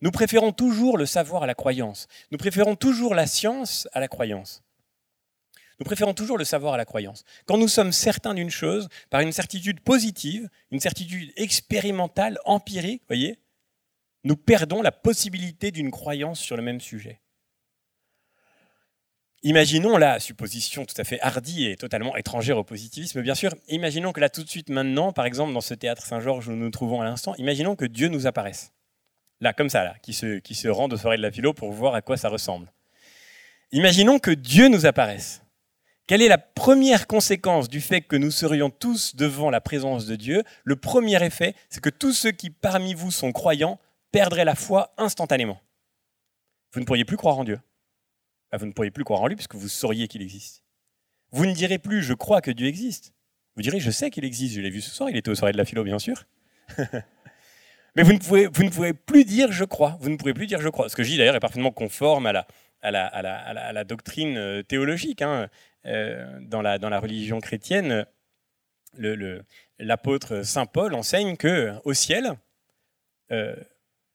Nous préférons toujours le savoir à la croyance. Nous préférons toujours la science à la croyance. Nous préférons toujours le savoir à la croyance. Quand nous sommes certains d'une chose, par une certitude positive, une certitude expérimentale, empirique, voyez, nous perdons la possibilité d'une croyance sur le même sujet. Imaginons la supposition tout à fait hardie et totalement étrangère au positivisme, bien sûr. Imaginons que là, tout de suite, maintenant, par exemple, dans ce théâtre Saint-Georges où nous nous trouvons à l'instant, imaginons que Dieu nous apparaisse. Là, comme ça, là, qui se, rend de soirée de la philo pour voir à quoi ça ressemble. Imaginons que Dieu nous apparaisse. Quelle est la première conséquence du fait que nous serions tous devant la présence de Dieu? Le premier effet, c'est que tous ceux qui parmi vous sont croyants perdraient la foi instantanément. Vous ne pourriez plus croire en Dieu. Vous ne pourriez plus croire en lui puisque vous sauriez qu'il existe. Vous ne direz plus je crois que Dieu existe. Vous direz je sais qu'il existe, je l'ai vu ce soir, il était au soirée de la philo bien sûr. [laughs] Mais vous ne, pouvez, plus dire je crois. Vous ne pouvez plus dire je crois. Ce que je dis d'ailleurs est parfaitement conforme à la, doctrine théologique. Euh, dans, la, dans la religion chrétienne, l'apôtre Saint Paul enseigne que au ciel, euh,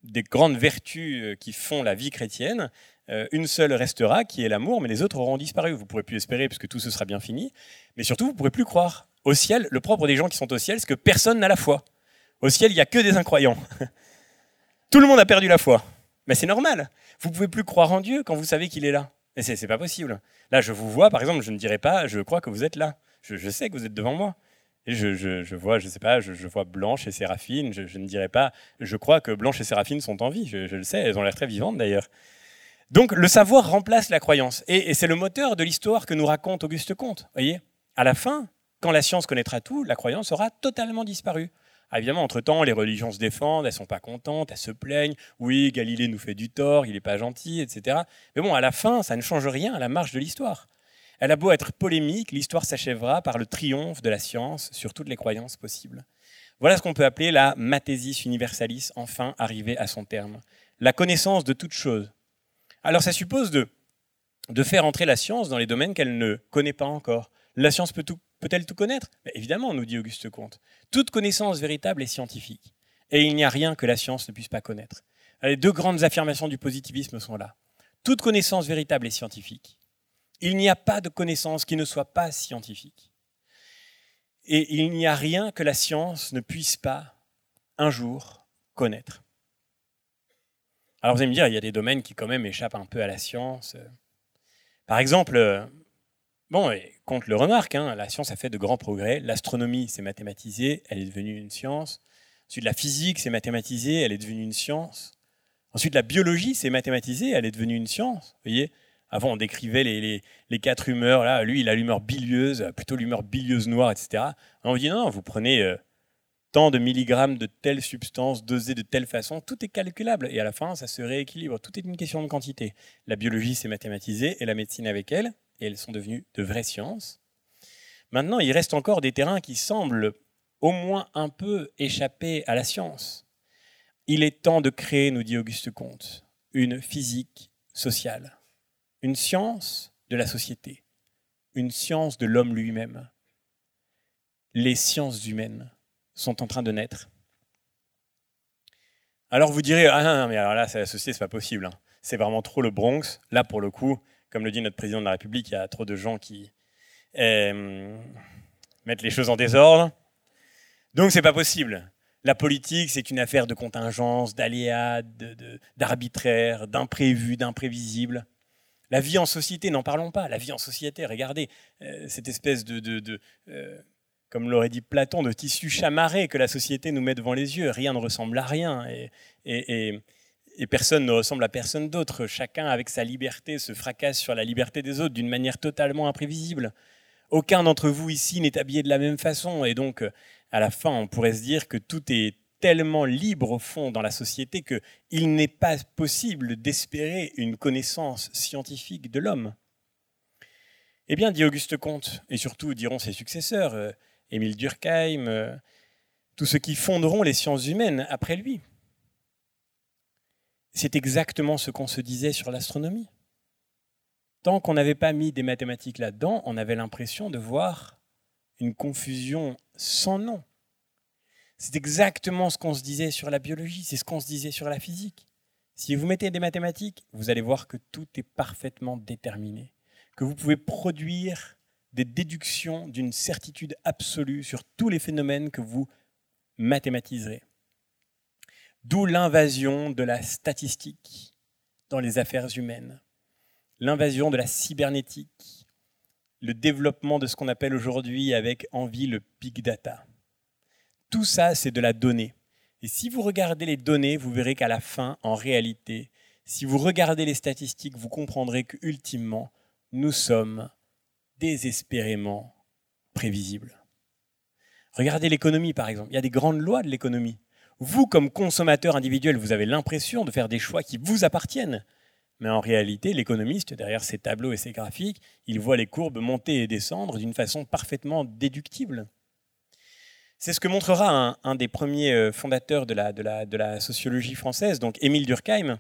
des grandes vertus qui font la vie chrétienne, une seule restera, qui est l'amour, mais les autres auront disparu. Vous ne pourrez plus espérer puisque tout ce sera bien fini, mais surtout vous ne pourrez plus croire. Au ciel, le propre des gens qui sont au ciel, c'est que personne n'a la foi. Au ciel, il n'y a que des incroyants. [laughs] Tout le monde a perdu la foi. Mais c'est normal. Vous pouvez plus croire en Dieu quand vous savez qu'il est là. Et c'est pas possible. Là, je vous vois, par exemple, je ne dirais pas, je crois que vous êtes là. Je, sais que vous êtes devant moi. Et je, vois, je sais pas, je, vois Blanche et Séraphine. Je, ne dirais pas, je crois que Blanche et Séraphine sont en vie. Je, le sais, elles ont l'air très vivantes d'ailleurs. Donc le savoir remplace la croyance. Et, c'est le moteur de l'histoire que nous raconte Auguste Comte. Voyez? À la fin, quand la science connaîtra tout, la croyance aura totalement disparu. Ah, évidemment, entre-temps, les religions se défendent, elles sont pas contentes, elles se plaignent. Oui, Galilée nous fait du tort, il n'est pas gentil, etc. Mais bon, à la fin, ça ne change rien à la marche de l'histoire. Elle a beau être polémique, l'histoire s'achèvera par le triomphe de la science sur toutes les croyances possibles. Voilà ce qu'on peut appeler la mathésis universalis, enfin arrivée à son terme. La connaissance de toute chose. Alors ça suppose de, de faire entrer la science dans les domaines qu'elle ne connaît pas encore. La science peut elle tout connaître? Évidemment, nous dit Auguste Comte. Toute connaissance véritable est scientifique. Et il n'y a rien que la science ne puisse pas connaître. Les deux grandes affirmations du positivisme sont là. Toute connaissance véritable est scientifique. Il n'y a pas de connaissance qui ne soit pas scientifique. Et il n'y a rien que la science ne puisse pas un jour connaître. Alors vous allez me dire, il y a des domaines qui quand même échappent un peu à la science. Par exemple, bon, Comte le remarque, hein, la science a fait de grands progrès. L'astronomie s'est mathématisée, elle est devenue une science. Ensuite, la physique s'est mathématisée, elle est devenue une science. Ensuite, la biologie s'est mathématisée, elle est devenue une science. Vous voyez avant, on décrivait les, quatre humeurs. Là, lui, il a l'humeur bilieuse, plutôt l'humeur bilieuse noire, etc. on dit non, vous prenez euh, tant de milligrammes de telle substance dosée de telle façon, tout est calculable. Et à la fin, ça se rééquilibre. Tout est une question de quantité. La biologie s'est mathématisée et la médecine avec elle, et elles sont devenues de vraies sciences. Maintenant, il reste encore des terrains qui semblent au moins un peu échapper à la science. Il est temps de créer, nous dit Auguste Comte, une physique sociale une science de la société, une science de l'homme lui-même. Les sciences humaines sont en train de naître. Alors vous direz, ah non, mais alors là, c'est la société, c'est pas possible. Hein. C'est vraiment trop le Bronx. Là, pour le coup, comme le dit notre président de la République, il y a trop de gens qui euh, mettent les choses en désordre. Donc c'est pas possible. La politique, c'est une affaire de contingence, d'aléas, d'arbitraire, d'imprévu, d'imprévisible. La vie en société, n'en parlons pas. La vie en société, regardez euh, cette espèce de, euh, comme l'aurait dit Platon, de tissu chamarré que la société nous met devant les yeux. Rien ne ressemble à rien personne ne ressemble à personne d'autre. Chacun, avec sa liberté, se fracasse sur la liberté des autres d'une manière totalement imprévisible. Aucun d'entre vous ici n'est habillé de la même façon et donc, à la fin, on pourrait se dire que tout est tellement libre au fond dans la société qu'il n'est pas possible d'espérer une connaissance scientifique de l'homme. Eh bien, dit Auguste Comte, et surtout diront ses successeurs, euh, Émile Durkheim, euh, tous ceux qui fonderont les sciences humaines après lui, c'est exactement ce qu'on se disait sur l'astronomie. Tant qu'on n'avait pas mis des mathématiques là-dedans, on avait l'impression de voir une confusion sans nom c'est exactement ce qu'on se disait sur la biologie, c'est ce qu'on se disait sur la physique. Si vous mettez des mathématiques, vous allez voir que tout est parfaitement déterminé, que vous pouvez produire des déductions d'une certitude absolue sur tous les phénomènes que vous mathématiserez. D'où l'invasion de la statistique dans les affaires humaines, l'invasion de la cybernétique, le développement de ce qu'on appelle aujourd'hui avec envie le big data. Tout ça, c'est de la donnée. Et si vous regardez les données, vous verrez qu'à la fin, en réalité, si vous regardez les statistiques, vous comprendrez que ultimement, nous sommes désespérément prévisibles. Regardez l'économie, par exemple. Il y a des grandes lois de l'économie. Vous, comme consommateur individuel, vous avez l'impression de faire des choix qui vous appartiennent. Mais en réalité, l'économiste, derrière ses tableaux et ses graphiques, il voit les courbes monter et descendre d'une façon parfaitement déductible. C'est ce que montrera un, des premiers euh, fondateurs de la, de, la, sociologie française, donc Émile Durkheim.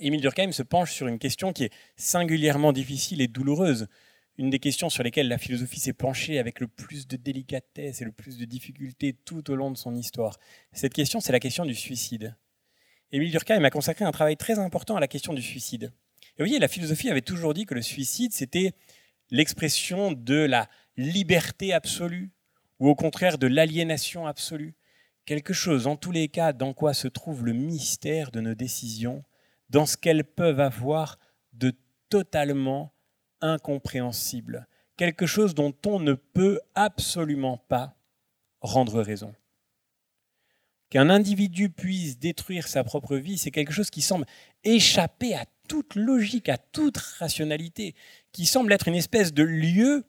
Émile Durkheim se penche sur une question qui est singulièrement difficile et douloureuse, une des questions sur lesquelles la philosophie s'est penchée avec le plus de délicatesse et le plus de difficulté tout au long de son histoire. Cette question, c'est la question du suicide. Émile Durkheim a consacré un travail très important à la question du suicide. Et vous voyez, la philosophie avait toujours dit que le suicide, c'était l'expression de la liberté absolue, ou au contraire de l'aliénation absolue Quelque chose, en tous les cas, dans quoi se trouve le mystère de nos décisions, dans ce qu'elles peuvent avoir de totalement incompréhensible. quelque chose dont on ne peut absolument pas rendre raison. Qu'un individu puisse détruire sa propre vie, c'est quelque chose qui semble échapper à toute logique, à toute rationalité, qui semble être une espèce de lieu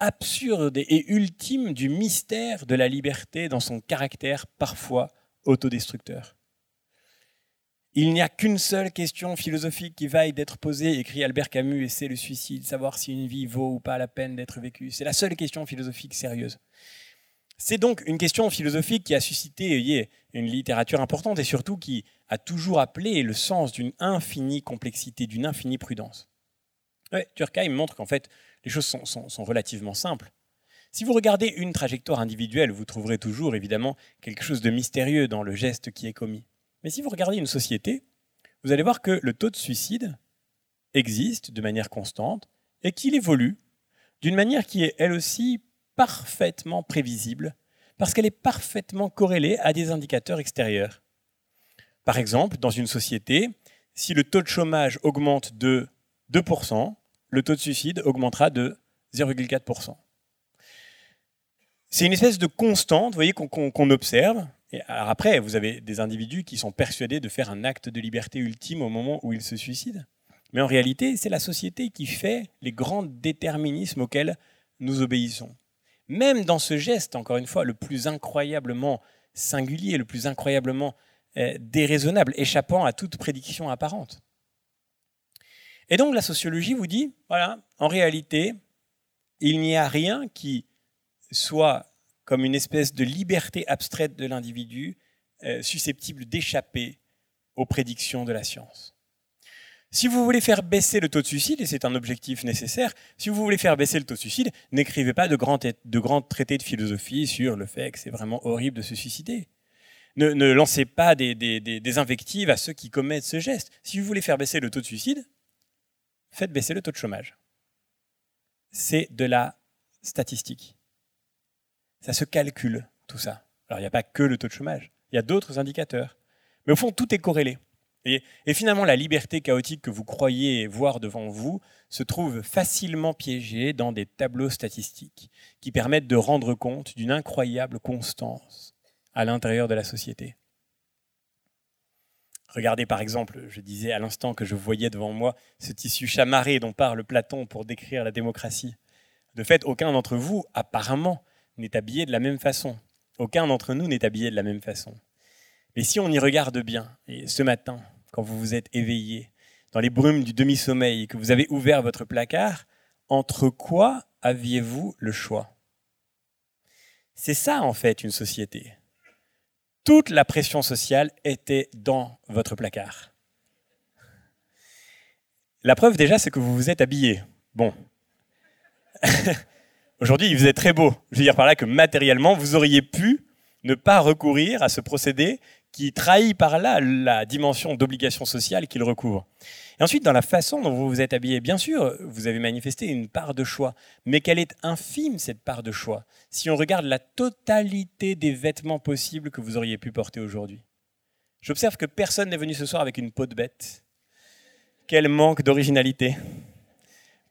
absurde et ultime du mystère de la liberté dans son caractère parfois autodestructeur. Il n'y a qu'une seule question philosophique qui vaille d'être posée, écrit Albert Camus, et c'est le suicide, savoir si une vie vaut ou pas la peine d'être vécue. C'est la seule question philosophique sérieuse. C'est donc une question philosophique qui a suscité une littérature importante et surtout qui a toujours appelé le sens d'une infinie complexité, d'une infinie prudence. Ouais, montre qu'en fait, les choses sont, relativement simples. Si vous regardez une trajectoire individuelle, vous trouverez toujours évidemment quelque chose de mystérieux dans le geste qui est commis. Mais si vous regardez une société, vous allez voir que le taux de suicide existe de manière constante et qu'il évolue d'une manière qui est elle aussi parfaitement prévisible parce qu'elle est parfaitement corrélée à des indicateurs extérieurs. Par exemple, dans une société, si le taux de chômage augmente de 2%, le taux de suicide augmentera de 0,4%. C'est une espèce de constante, vous voyez, qu'on observe. Après, vous avez des individus qui sont persuadés de faire un acte de liberté ultime au moment où ils se suicident. Mais en réalité, c'est la société qui fait les grands déterminismes auxquels nous obéissons. Même dans ce geste, encore une fois, le plus incroyablement singulier, le plus incroyablement euh, déraisonnable, échappant à toute prédiction apparente. Et donc la sociologie vous dit, voilà, en réalité, il n'y a rien qui soit comme une espèce de liberté abstraite de l'individu euh, susceptible d'échapper aux prédictions de la science. Si vous voulez faire baisser le taux de suicide, et c'est un objectif nécessaire, si vous voulez faire baisser le taux de suicide, n'écrivez pas de grands, de grands, traités de philosophie sur le fait que c'est vraiment horrible de se suicider. Ne, lancez pas des, des, des invectives à ceux qui commettent ce geste. Si vous voulez faire baisser le taux de suicide, faites baisser le taux de chômage. C'est de la statistique. Ça se calcule, tout ça. Alors, il n'y a pas que le taux de chômage, il y a d'autres indicateurs. Mais au fond, tout est corrélé. Et, finalement, la liberté chaotique que vous croyez voir devant vous se trouve facilement piégée dans des tableaux statistiques qui permettent de rendre compte d'une incroyable constance à l'intérieur de la société. Regardez par exemple, je disais à l'instant que je voyais devant moi ce tissu chamarré dont parle Platon pour décrire la démocratie. De fait, aucun d'entre vous, apparemment, n'est habillé de la même façon. Aucun d'entre nous n'est habillé de la même façon. Mais si on y regarde bien, et ce matin, quand vous vous êtes éveillé, dans les brumes du demi-sommeil, que vous avez ouvert votre placard, entre quoi aviez-vous le choix? C'est ça en fait une société toute la pression sociale était dans votre placard. La preuve déjà, c'est que vous vous êtes habillé. Bon. [laughs] Aujourd'hui, vous êtes très beau. Je veux dire par là que matériellement, vous auriez pu ne pas recourir à ce procédé qui trahit par là la dimension d'obligation sociale qu'il recouvre. Et ensuite, dans la façon dont vous vous êtes habillé, bien sûr, vous avez manifesté une part de choix, mais quelle est infime cette part de choix si on regarde la totalité des vêtements possibles que vous auriez pu porter aujourd'hui? J'observe que personne n'est venu ce soir avec une peau de bête. Quel manque d'originalité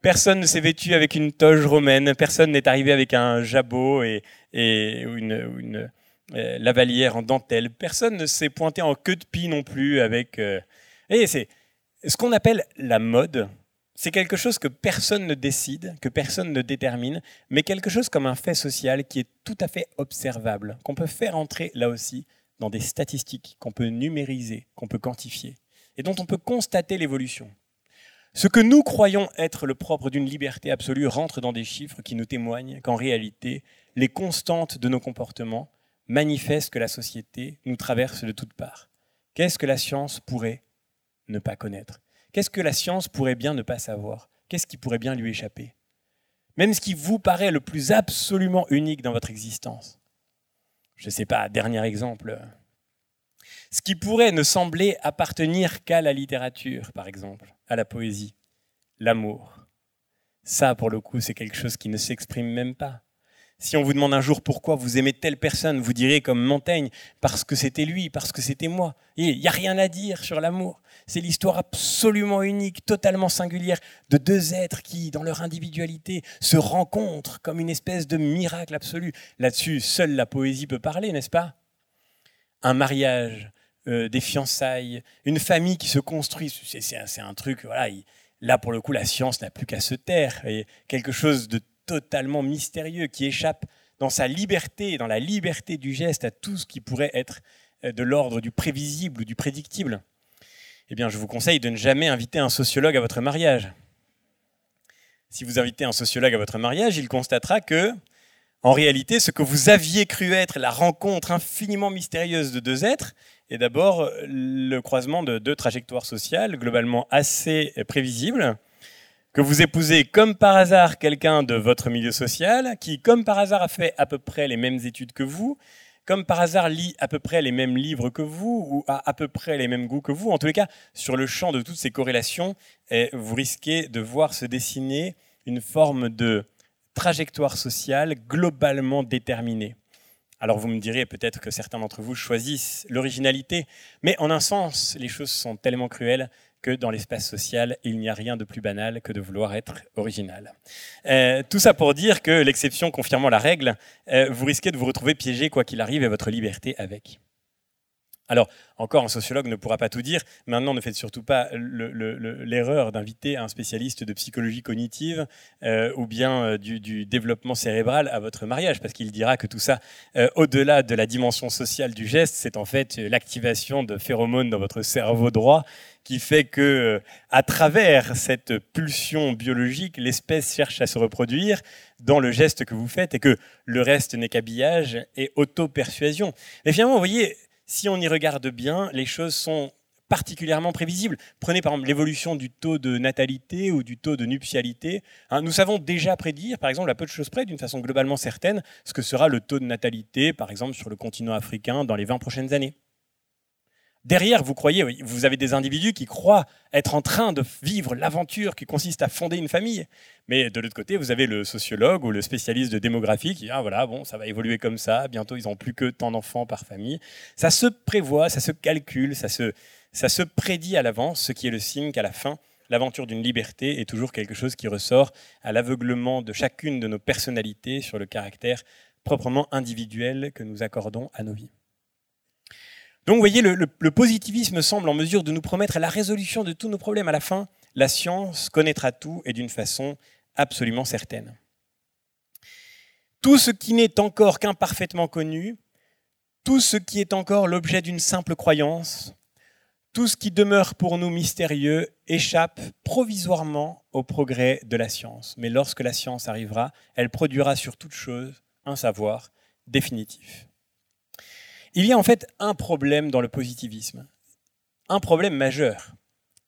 Personne ne s'est vêtu avec une toge romaine, personne n'est arrivé avec un jabot et, une, euh, lavalière en dentelle, personne ne s'est pointé en queue de pie non plus avec... Euh, et c'est ce qu'on appelle la mode, c'est quelque chose que personne ne décide, que personne ne détermine, mais quelque chose comme un fait social qui est tout à fait observable, qu'on peut faire entrer là aussi dans des statistiques, qu'on peut numériser, qu'on peut quantifier, et dont on peut constater l'évolution. Ce que nous croyons être le propre d'une liberté absolue rentre dans des chiffres qui nous témoignent qu'en réalité, les constantes de nos comportements manifestent que la société nous traverse de toutes parts. Qu'est-ce que la science pourrait ne pas connaître? Qu'est-ce que la science pourrait bien ne pas savoir? Qu'est-ce qui pourrait bien lui échapper? Même ce qui vous paraît le plus absolument unique dans votre existence. Je ne sais pas, dernier exemple. Ce qui pourrait ne sembler appartenir qu'à la littérature, par exemple, à la poésie, l'amour. Ça, pour le coup, c'est quelque chose qui ne s'exprime même pas. Si on vous demande un jour pourquoi vous aimez telle personne, vous direz comme Montaigne, parce que c'était lui, parce que c'était moi. Il n'y a rien à dire sur l'amour. C'est l'histoire absolument unique, totalement singulière de deux êtres qui, dans leur individualité, se rencontrent comme une espèce de miracle absolu. Là-dessus, seule la poésie peut parler, n'est-ce pas? Un mariage, euh, des fiançailles, une famille qui se construit, c'est un, truc, voilà, là pour le coup, la science n'a plus qu'à se taire. Et quelque chose de totalement mystérieux qui échappe dans sa liberté, dans la liberté du geste à tout ce qui pourrait être euh, de l'ordre du prévisible ou du prédictible, eh bien, je vous conseille de ne jamais inviter un sociologue à votre mariage. Si vous invitez un sociologue à votre mariage, il constatera que, en réalité, ce que vous aviez cru être la rencontre infiniment mystérieuse de deux êtres est d'abord le croisement de deux trajectoires sociales globalement assez prévisibles, que vous épousez comme par hasard quelqu'un de votre milieu social, qui comme par hasard a fait à peu près les mêmes études que vous, comme par hasard lit à peu près les mêmes livres que vous, ou a à peu près les mêmes goûts que vous. En tous les cas, sur le champ de toutes ces corrélations, eh, vous risquez de voir se dessiner une forme de trajectoire sociale globalement déterminée. Alors vous me direz peut-être que certains d'entre vous choisissent l'originalité, mais en un sens, les choses sont tellement cruelles que dans l'espace social, il n'y a rien de plus banal que de vouloir être original. Euh, tout ça pour dire que l'exception confirmant la règle, euh, vous risquez de vous retrouver piégé quoi qu'il arrive et votre liberté avec. Alors, encore, un sociologue ne pourra pas tout dire. Maintenant, ne faites surtout pas l'erreur d'inviter un spécialiste de psychologie cognitive euh, ou bien euh, du, développement cérébral à votre mariage, parce qu'il dira que tout ça, euh, au-delà de la dimension sociale du geste, c'est en fait l'activation de phéromones dans votre cerveau droit qui fait que, à travers cette pulsion biologique, l'espèce cherche à se reproduire dans le geste que vous faites et que le reste n'est qu'habillage et auto-persuasion. Mais finalement, vous voyez, si on y regarde bien, les choses sont particulièrement prévisibles. Prenez par exemple l'évolution du taux de natalité ou du taux de nuptialité. Hein, nous savons déjà prédire, par exemple, à peu de choses près, d'une façon globalement certaine, ce que sera le taux de natalité, par exemple, sur le continent africain dans les 20 prochaines années. Derrière, vous croyez, vous avez des individus qui croient être en train de vivre l'aventure qui consiste à fonder une famille. Mais de l'autre côté, vous avez le sociologue ou le spécialiste de démographie qui dit ah, voilà, bon, ça va évoluer comme ça, bientôt ils n'ont plus que tant d'enfants par famille. Ça se prévoit, ça se calcule, ça se, ça se prédit à l'avance, ce qui est le signe qu'à la fin, l'aventure d'une liberté est toujours quelque chose qui ressort à l'aveuglement de chacune de nos personnalités sur le caractère proprement individuel que nous accordons à nos vies. Donc vous voyez, le, positivisme semble en mesure de nous promettre la résolution de tous nos problèmes. À la fin, la science connaîtra tout et d'une façon absolument certaine. Tout ce qui n'est encore qu'imparfaitement connu, tout ce qui est encore l'objet d'une simple croyance, tout ce qui demeure pour nous mystérieux échappe provisoirement au progrès de la science. Mais lorsque la science arrivera, elle produira sur toute chose un savoir définitif. Il y a en fait un problème dans le positivisme, un problème majeur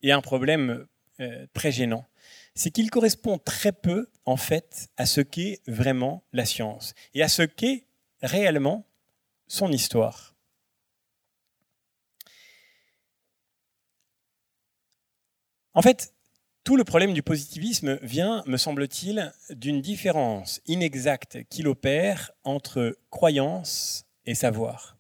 et un problème euh, très gênant. C'est qu'il correspond très peu en fait à ce qu'est vraiment la science et à ce qu'est réellement son histoire. En fait, tout le problème du positivisme vient, me semble-t-il, d'une différence inexacte qu'il opère entre croyance et savoir.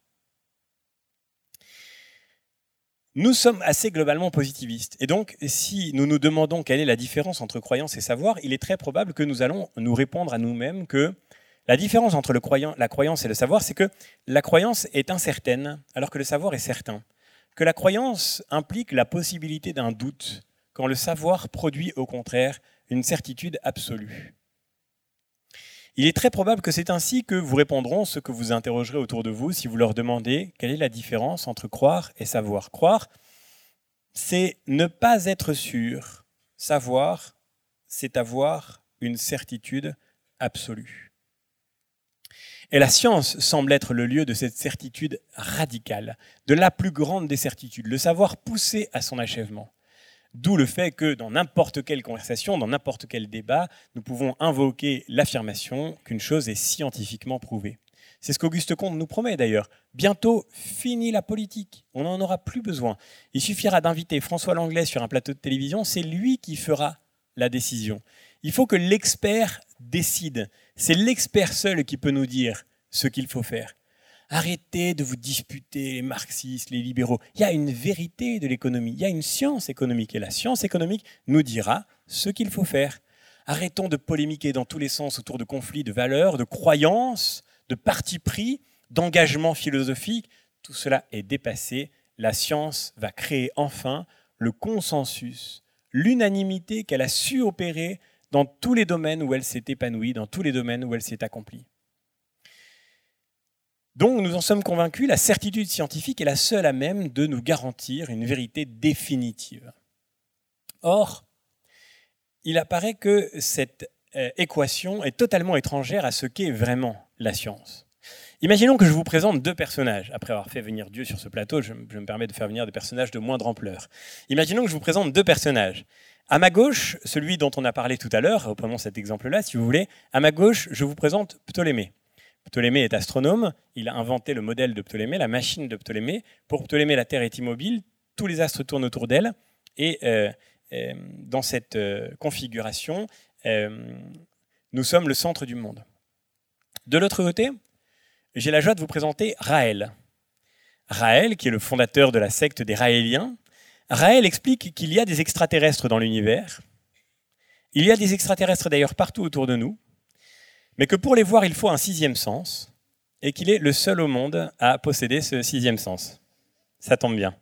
Nous sommes assez globalement positivistes. Et donc, si nous nous demandons quelle est la différence entre croyance et savoir, il est très probable que nous allons nous répondre à nous-mêmes que la différence entre la croyance et le savoir, c'est que la croyance est incertaine, alors que le savoir est certain. Que la croyance implique la possibilité d'un doute, quand le savoir produit au contraire une certitude absolue. Il est très probable que c'est ainsi que vous répondront ceux que vous interrogerez autour de vous si vous leur demandez quelle est la différence entre croire et savoir. Croire, c'est ne pas être sûr. Savoir, c'est avoir une certitude absolue. Et la science semble être le lieu de cette certitude radicale, de la plus grande des certitudes, le savoir poussé à son achèvement. D'où le fait que dans n'importe quelle conversation, dans n'importe quel débat, nous pouvons invoquer l'affirmation qu'une chose est scientifiquement prouvée. C'est ce qu'Auguste Comte nous promet d'ailleurs. Bientôt, fini la politique. On n'en aura plus besoin. Il suffira d'inviter François Langlais sur un plateau de télévision. C'est lui qui fera la décision. Il faut que l'expert décide. C'est l'expert seul qui peut nous dire ce qu'il faut faire. Arrêtez de vous disputer les marxistes, les libéraux. Il y a une vérité de l'économie, il y a une science économique et la science économique nous dira ce qu'il faut faire. Arrêtons de polémiquer dans tous les sens autour de conflits de valeurs, de croyances, de partis pris, d'engagement philosophique. Tout cela est dépassé. La science va créer enfin le consensus, l'unanimité qu'elle a su opérer dans tous les domaines où elle s'est épanouie, dans tous les domaines où elle s'est accomplie. Donc nous en sommes convaincus, la certitude scientifique est la seule à même de nous garantir une vérité définitive. Or, il apparaît que cette euh, équation est totalement étrangère à ce qu'est vraiment la science. Imaginons que je vous présente deux personnages. Après avoir fait venir Dieu sur ce plateau, je, me permets de faire venir des personnages de moindre ampleur. Imaginons que je vous présente deux personnages. À ma gauche, celui dont on a parlé tout à l'heure, reprenons cet exemple-là si vous voulez. À ma gauche, je vous présente Ptolémée. Ptolémée est astronome, il a inventé le modèle de Ptolémée, la machine de Ptolémée. Pour Ptolémée, la Terre est immobile, tous les astres tournent autour d'elle, et euh, euh, dans cette euh, configuration, nous sommes le centre du monde. De l'autre côté, j'ai la joie de vous présenter Raël. Raël, qui est le fondateur de la secte des Raéliens, Raël explique qu'il y a des extraterrestres dans l'univers. Il y a des extraterrestres d'ailleurs partout autour de nous, mais que pour les voir, il faut un sixième sens, et qu'il est le seul au monde à posséder ce sixième sens. Ça tombe bien.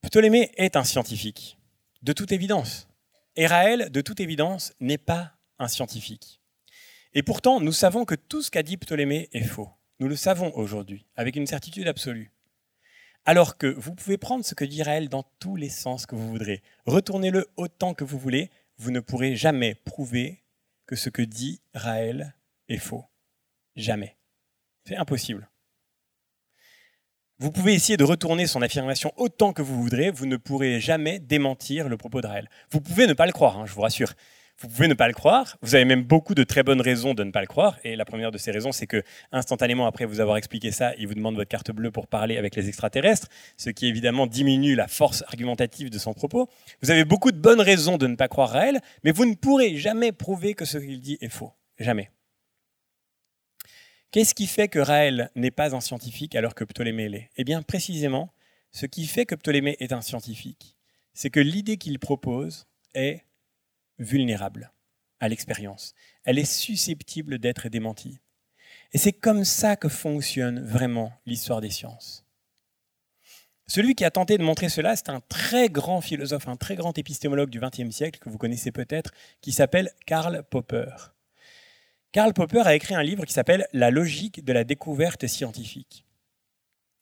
Ptolémée est un scientifique, de toute évidence. Et Raël, de toute évidence, n'est pas un scientifique. Et pourtant, nous savons que tout ce qu'a dit Ptolémée est faux. Nous le savons aujourd'hui, avec une certitude absolue. Alors que vous pouvez prendre ce que dit Raël dans tous les sens que vous voudrez, retournez-le autant que vous voulez, vous ne pourrez jamais prouver que ce que dit Raël est faux. Jamais. C'est impossible. Vous pouvez essayer de retourner son affirmation autant que vous voudrez, vous ne pourrez jamais démentir le propos de Raël. Vous pouvez ne pas le croire, hein, je vous rassure. Vous pouvez ne pas le croire. Vous avez même beaucoup de très bonnes raisons de ne pas le croire. Et la première de ces raisons, c'est que instantanément après vous avoir expliqué ça, il vous demande votre carte bleue pour parler avec les extraterrestres, ce qui évidemment diminue la force argumentative de son propos. Vous avez beaucoup de bonnes raisons de ne pas croire à elle, mais vous ne pourrez jamais prouver que ce qu'il dit est faux. Jamais. Qu'est-ce qui fait que Raël n'est pas un scientifique alors que Ptolémée l'est? Eh bien, précisément, ce qui fait que Ptolémée est un scientifique, c'est que l'idée qu'il propose est vulnérable à l'expérience. Elle est susceptible d'être démentie. Et c'est comme ça que fonctionne vraiment l'histoire des sciences. Celui qui a tenté de montrer cela, c'est un très grand philosophe, un très grand épistémologue du XXe siècle que vous connaissez peut-être, qui s'appelle Karl Popper. Karl Popper a écrit un livre qui s'appelle La logique de la découverte scientifique.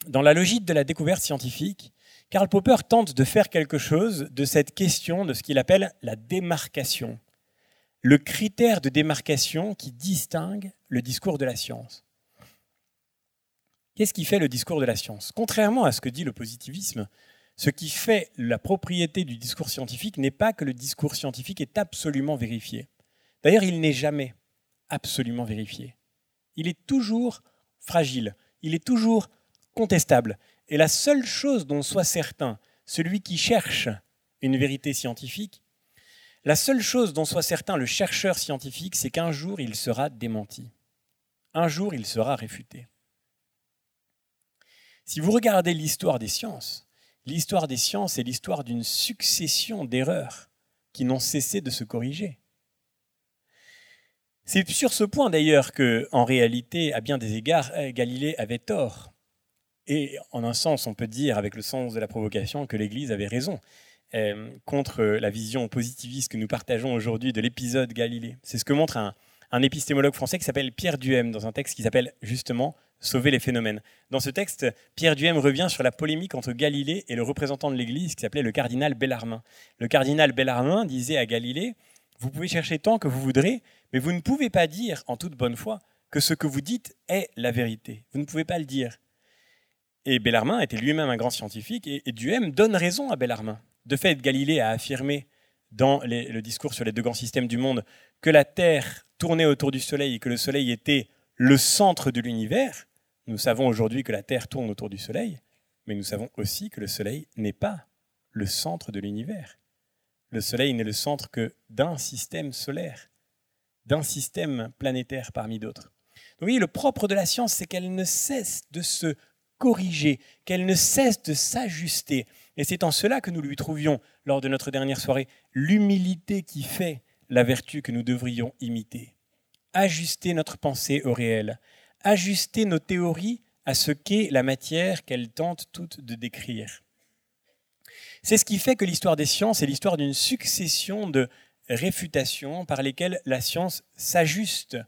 Dans la logique de la découverte scientifique, Karl Popper tente de faire quelque chose de cette question de ce qu'il appelle la démarcation, le critère de démarcation qui distingue le discours de la science. Qu'est-ce qui fait le discours de la science? Contrairement à ce que dit le positivisme, ce qui fait la propriété du discours scientifique n'est pas que le discours scientifique est absolument vérifié. D'ailleurs, il n'est jamais absolument vérifié. Il est toujours fragile, il est toujours contestable. Et la seule chose dont soit certain celui qui cherche une vérité scientifique, la seule chose dont soit certain le chercheur scientifique, c'est qu'un jour il sera démenti. Un jour il sera réfuté. Si vous regardez l'histoire des sciences, l'histoire des sciences est l'histoire d'une succession d'erreurs qui n'ont cessé de se corriger. C'est sur ce point d'ailleurs que, en réalité, à bien des égards, Galilée avait tort. Et en un sens, on peut dire, avec le sens de la provocation, que l'Église avait raison euh, contre la vision positiviste que nous partageons aujourd'hui de l'épisode Galilée. C'est ce que montre un, épistémologue français qui s'appelle Pierre Duhem dans un texte qui s'appelle justement Sauver les phénomènes. Dans ce texte, Pierre Duhem revient sur la polémique entre Galilée et le représentant de l'Église qui s'appelait le cardinal Bellarmin. Le cardinal Bellarmin disait à Galilée Vous pouvez chercher tant que vous voudrez, mais vous ne pouvez pas dire en toute bonne foi que ce que vous dites est la vérité. Vous ne pouvez pas le dire. Et Bellarmin était lui-même un grand scientifique, et, Duhem donne raison à Bellarmin. De fait, Galilée a affirmé dans le discours sur les deux grands systèmes du monde que la Terre tournait autour du Soleil et que le Soleil était le centre de l'univers. Nous savons aujourd'hui que la Terre tourne autour du Soleil, mais nous savons aussi que le Soleil n'est pas le centre de l'univers. Le Soleil n'est le centre que d'un système solaire, d'un système planétaire parmi d'autres. Oui, le propre de la science, c'est qu'elle ne cesse de se corriger, qu'elle ne cesse de s'ajuster. Et c'est en cela que nous lui trouvions, lors de notre dernière soirée, l'humilité qui fait la vertu que nous devrions imiter. Ajuster notre pensée au réel, ajuster nos théories à ce qu'est la matière qu'elles tentent toutes de décrire. C'est ce qui fait que l'histoire des sciences est l'histoire d'une succession de réfutations par lesquelles la science s'ajuste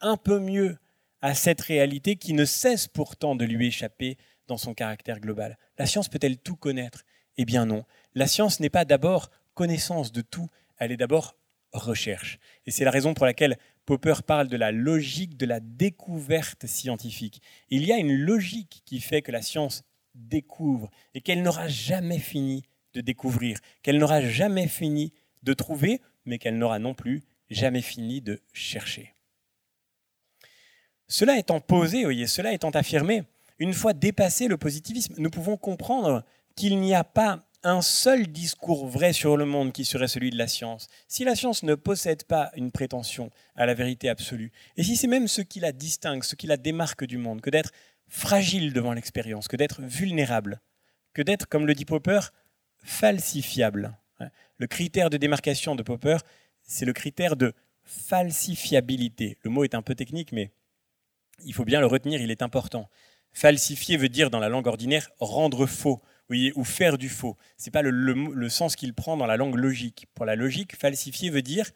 un peu mieux à cette réalité qui ne cesse pourtant de lui échapper dans son caractère global. La science peut-elle tout connaître? Eh bien non. La science n'est pas d'abord connaissance de tout, elle est d'abord recherche. Et c'est la raison pour laquelle Popper parle de la logique de la découverte scientifique. Il y a une logique qui fait que la science découvre et qu'elle n'aura jamais fini de découvrir, qu'elle n'aura jamais fini de trouver, mais qu'elle n'aura non plus jamais fini de chercher. Cela étant posé, voyez, cela étant affirmé, une fois dépassé le positivisme, nous pouvons comprendre qu'il n'y a pas un seul discours vrai sur le monde qui serait celui de la science. Si la science ne possède pas une prétention à la vérité absolue, et si c'est même ce qui la distingue, ce qui la démarque du monde, que d'être fragile devant l'expérience, que d'être vulnérable, que d'être, comme le dit Popper, falsifiable. Le critère de démarcation de Popper, c'est le critère de falsifiabilité. Le mot est un peu technique, mais il faut bien le retenir, il est important. Falsifier veut dire dans la langue ordinaire rendre faux ou faire du faux. Ce n'est pas le, sens qu'il prend dans la langue logique. Pour la logique, falsifier veut dire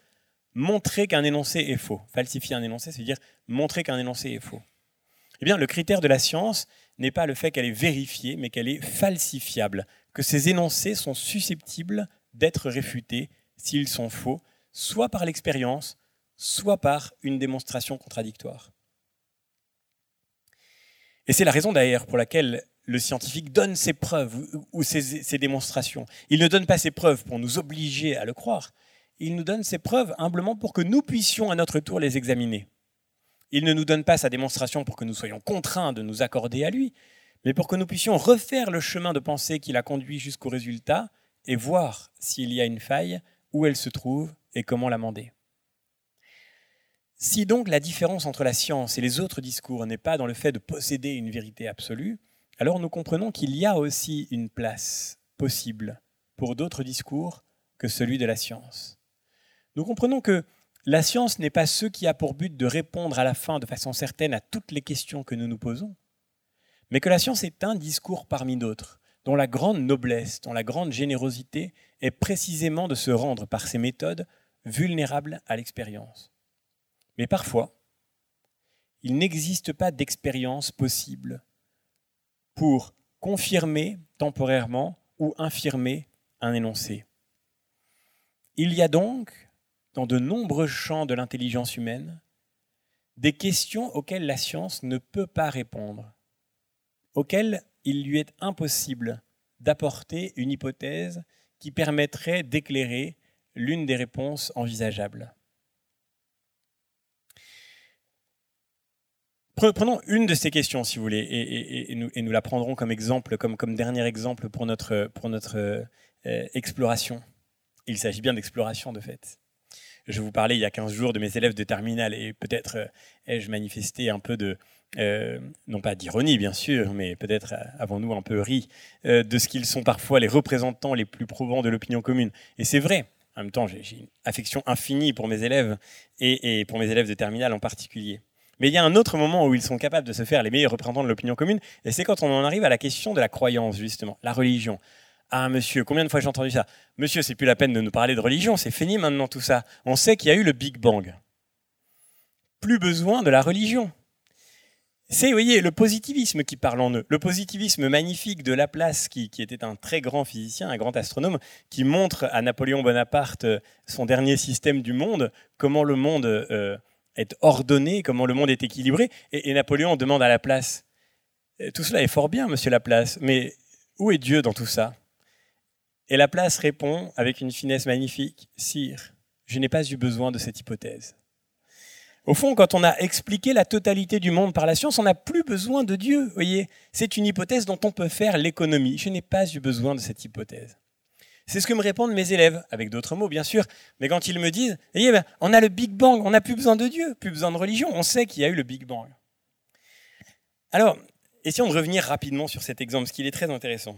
montrer qu'un énoncé est faux. Falsifier un énoncé, c'est dire montrer qu'un énoncé est faux. Eh bien, le critère de la science n'est pas le fait qu'elle est vérifiée, mais qu'elle est falsifiable, que ces énoncés sont susceptibles d'être réfutés s'ils sont faux, soit par l'expérience, soit par une démonstration contradictoire. Et c'est la raison d'ailleurs pour laquelle le scientifique donne ses preuves ou ses, démonstrations. Il ne donne pas ses preuves pour nous obliger à le croire. Il nous donne ses preuves humblement pour que nous puissions à notre tour les examiner. Il ne nous donne pas sa démonstration pour que nous soyons contraints de nous accorder à lui, mais pour que nous puissions refaire le chemin de pensée qui l'a conduit jusqu'au résultat et voir s'il y a une faille, où elle se trouve et comment l'amender. Si donc la différence entre la science et les autres discours n'est pas dans le fait de posséder une vérité absolue, alors nous comprenons qu'il y a aussi une place possible pour d'autres discours que celui de la science. Nous comprenons que la science n'est pas ce qui a pour but de répondre à la fin de façon certaine à toutes les questions que nous nous posons, mais que la science est un discours parmi d'autres, dont la grande noblesse, dont la grande générosité est précisément de se rendre par ses méthodes vulnérables à l'expérience. Mais parfois, il n'existe pas d'expérience possible pour confirmer temporairement ou infirmer un énoncé. Il y a donc, dans de nombreux champs de l'intelligence humaine, des questions auxquelles la science ne peut pas répondre, auxquelles il lui est impossible d'apporter une hypothèse qui permettrait d'éclairer l'une des réponses envisageables. Prenons une de ces questions, si vous voulez, et, nous, la prendrons comme exemple, comme, dernier exemple pour notre, euh, exploration. Il s'agit bien d'exploration, de fait. Je vous parlais il y a 15 jours de mes élèves de terminale, et peut-être euh, ai-je manifesté un peu de, euh, non pas d'ironie bien sûr, mais peut-être avons-nous un peu ri de ce qu'ils sont parfois les représentants les plus probants de l'opinion commune. Et c'est vrai, en même temps, j'ai une affection infinie pour mes élèves, et pour mes élèves de terminale en particulier. Mais il y a un autre moment où ils sont capables de se faire les meilleurs représentants de l'opinion commune, et c'est quand on en arrive à la question de la croyance, justement, la religion. Ah, monsieur, combien de fois j'ai entendu ça? Monsieur, c'est plus la peine de nous parler de religion, c'est fini maintenant tout ça. On sait qu'il y a eu le Big Bang. Plus besoin de la religion. C'est, vous voyez, le positivisme qui parle en eux. Le positivisme magnifique de Laplace, qui, était un très grand physicien, un grand astronome, qui montre à Napoléon Bonaparte son dernier système du monde, comment le monde euh, est ordonné, comment le monde est équilibré. Et, Napoléon demande à Laplace, tout cela est fort bien, monsieur Laplace, mais où est Dieu dans tout ça? Et Laplace répond avec une finesse magnifique, Sire, je n'ai pas eu besoin de cette hypothèse. Au fond, quand on a expliqué la totalité du monde par la science, on n'a plus besoin de Dieu. Voyez, c'est une hypothèse dont on peut faire l'économie. Je n'ai pas eu besoin de cette hypothèse. C'est ce que me répondent mes élèves, avec d'autres mots bien sûr, mais quand ils me disent, eh ben, on a le Big Bang, on n'a plus besoin de Dieu, plus besoin de religion, on sait qu'il y a eu le Big Bang. Alors, essayons de revenir rapidement sur cet exemple, ce qui est très intéressant.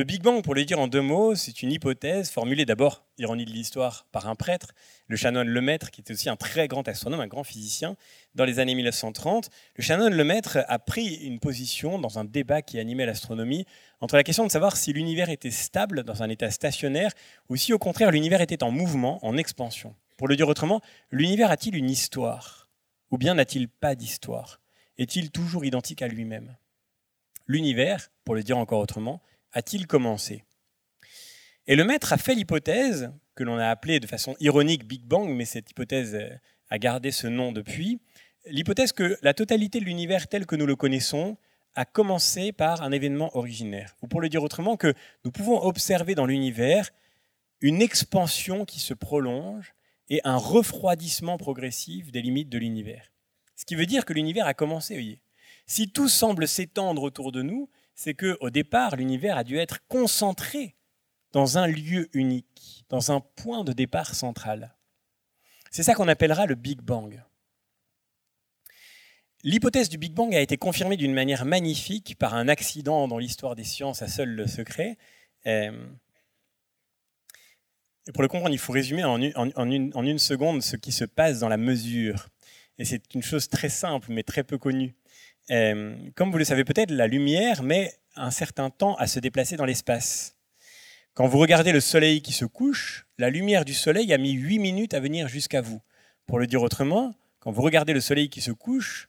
Le Big Bang, pour le dire en deux mots, c'est une hypothèse formulée d'abord, ironie de l'histoire, par un prêtre, le Shannon Lemaître, qui était aussi un très grand astronome, un grand physicien, dans les années 1930. Le Shannon Lemaître a pris une position dans un débat qui animait l'astronomie entre la question de savoir si l'univers était stable, dans un état stationnaire, ou si au contraire l'univers était en mouvement, en expansion. Pour le dire autrement, l'univers a-t-il une histoire Ou bien n'a-t-il pas d'histoire? Est-il toujours identique à lui-même? L'univers, pour le dire encore autrement, a-t-il commencé? Et le maître a fait l'hypothèse, que l'on a appelée de façon ironique Big Bang, mais cette hypothèse euh, a gardé ce nom depuis, l'hypothèse que la totalité de l'univers tel que nous le connaissons a commencé par un événement originaire. Ou pour le dire autrement, que nous pouvons observer dans l'univers une expansion qui se prolonge et un refroidissement progressif des limites de l'univers. Ce qui veut dire que l'univers a commencé, voyez. Si tout semble s'étendre autour de nous, c'est que au départ, l'univers a dû être concentré dans un lieu unique, dans un point de départ central. C'est ça qu'on appellera le Big Bang. L'hypothèse du Big Bang a été confirmée d'une manière magnifique par un accident dans l'histoire des sciences à seul le secret. Euh, et pour le comprendre, il faut résumer en une, en une seconde ce qui se passe dans la mesure. Et c'est une chose très simple, mais très peu connue. Euh, comme vous le savez peut-être, la lumière met un certain temps à se déplacer dans l'espace. Quand vous regardez le soleil qui se couche, la lumière du soleil a mis 8 minutes à venir jusqu'à vous. Pour le dire autrement, quand vous regardez le soleil qui se couche,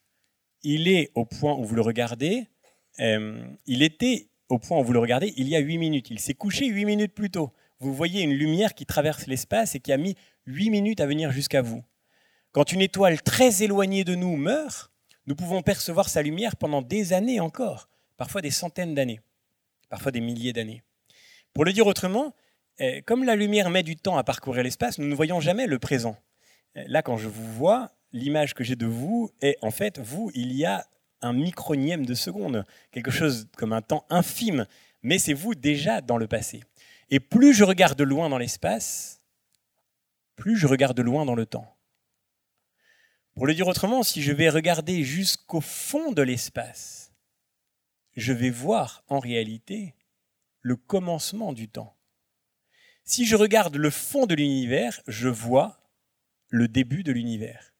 il est au point où vous le regardez, euh, il était au point où vous le regardez il y a 8 minutes. Il s'est couché 8 minutes plus tôt. Vous voyez une lumière qui traverse l'espace et qui a mis 8 minutes à venir jusqu'à vous. Quand une étoile très éloignée de nous meurt, nous pouvons percevoir sa lumière pendant des années encore, parfois des centaines d'années, parfois des milliers d'années. Pour le dire autrement, eh, comme la lumière met du temps à parcourir l'espace, nous ne voyons jamais le présent. Eh, là, quand je vous vois, l'image que j'ai de vous est en fait, vous, il y a un micronième de seconde, quelque chose comme un temps infime, mais c'est vous déjà dans le passé. Et plus je regarde loin dans l'espace, plus je regarde loin dans le temps. Pour le dire autrement, si je vais regarder jusqu'au fond de l'espace, je vais voir en réalité le commencement du temps. Si je regarde le fond de l'univers, je vois le début de l'univers.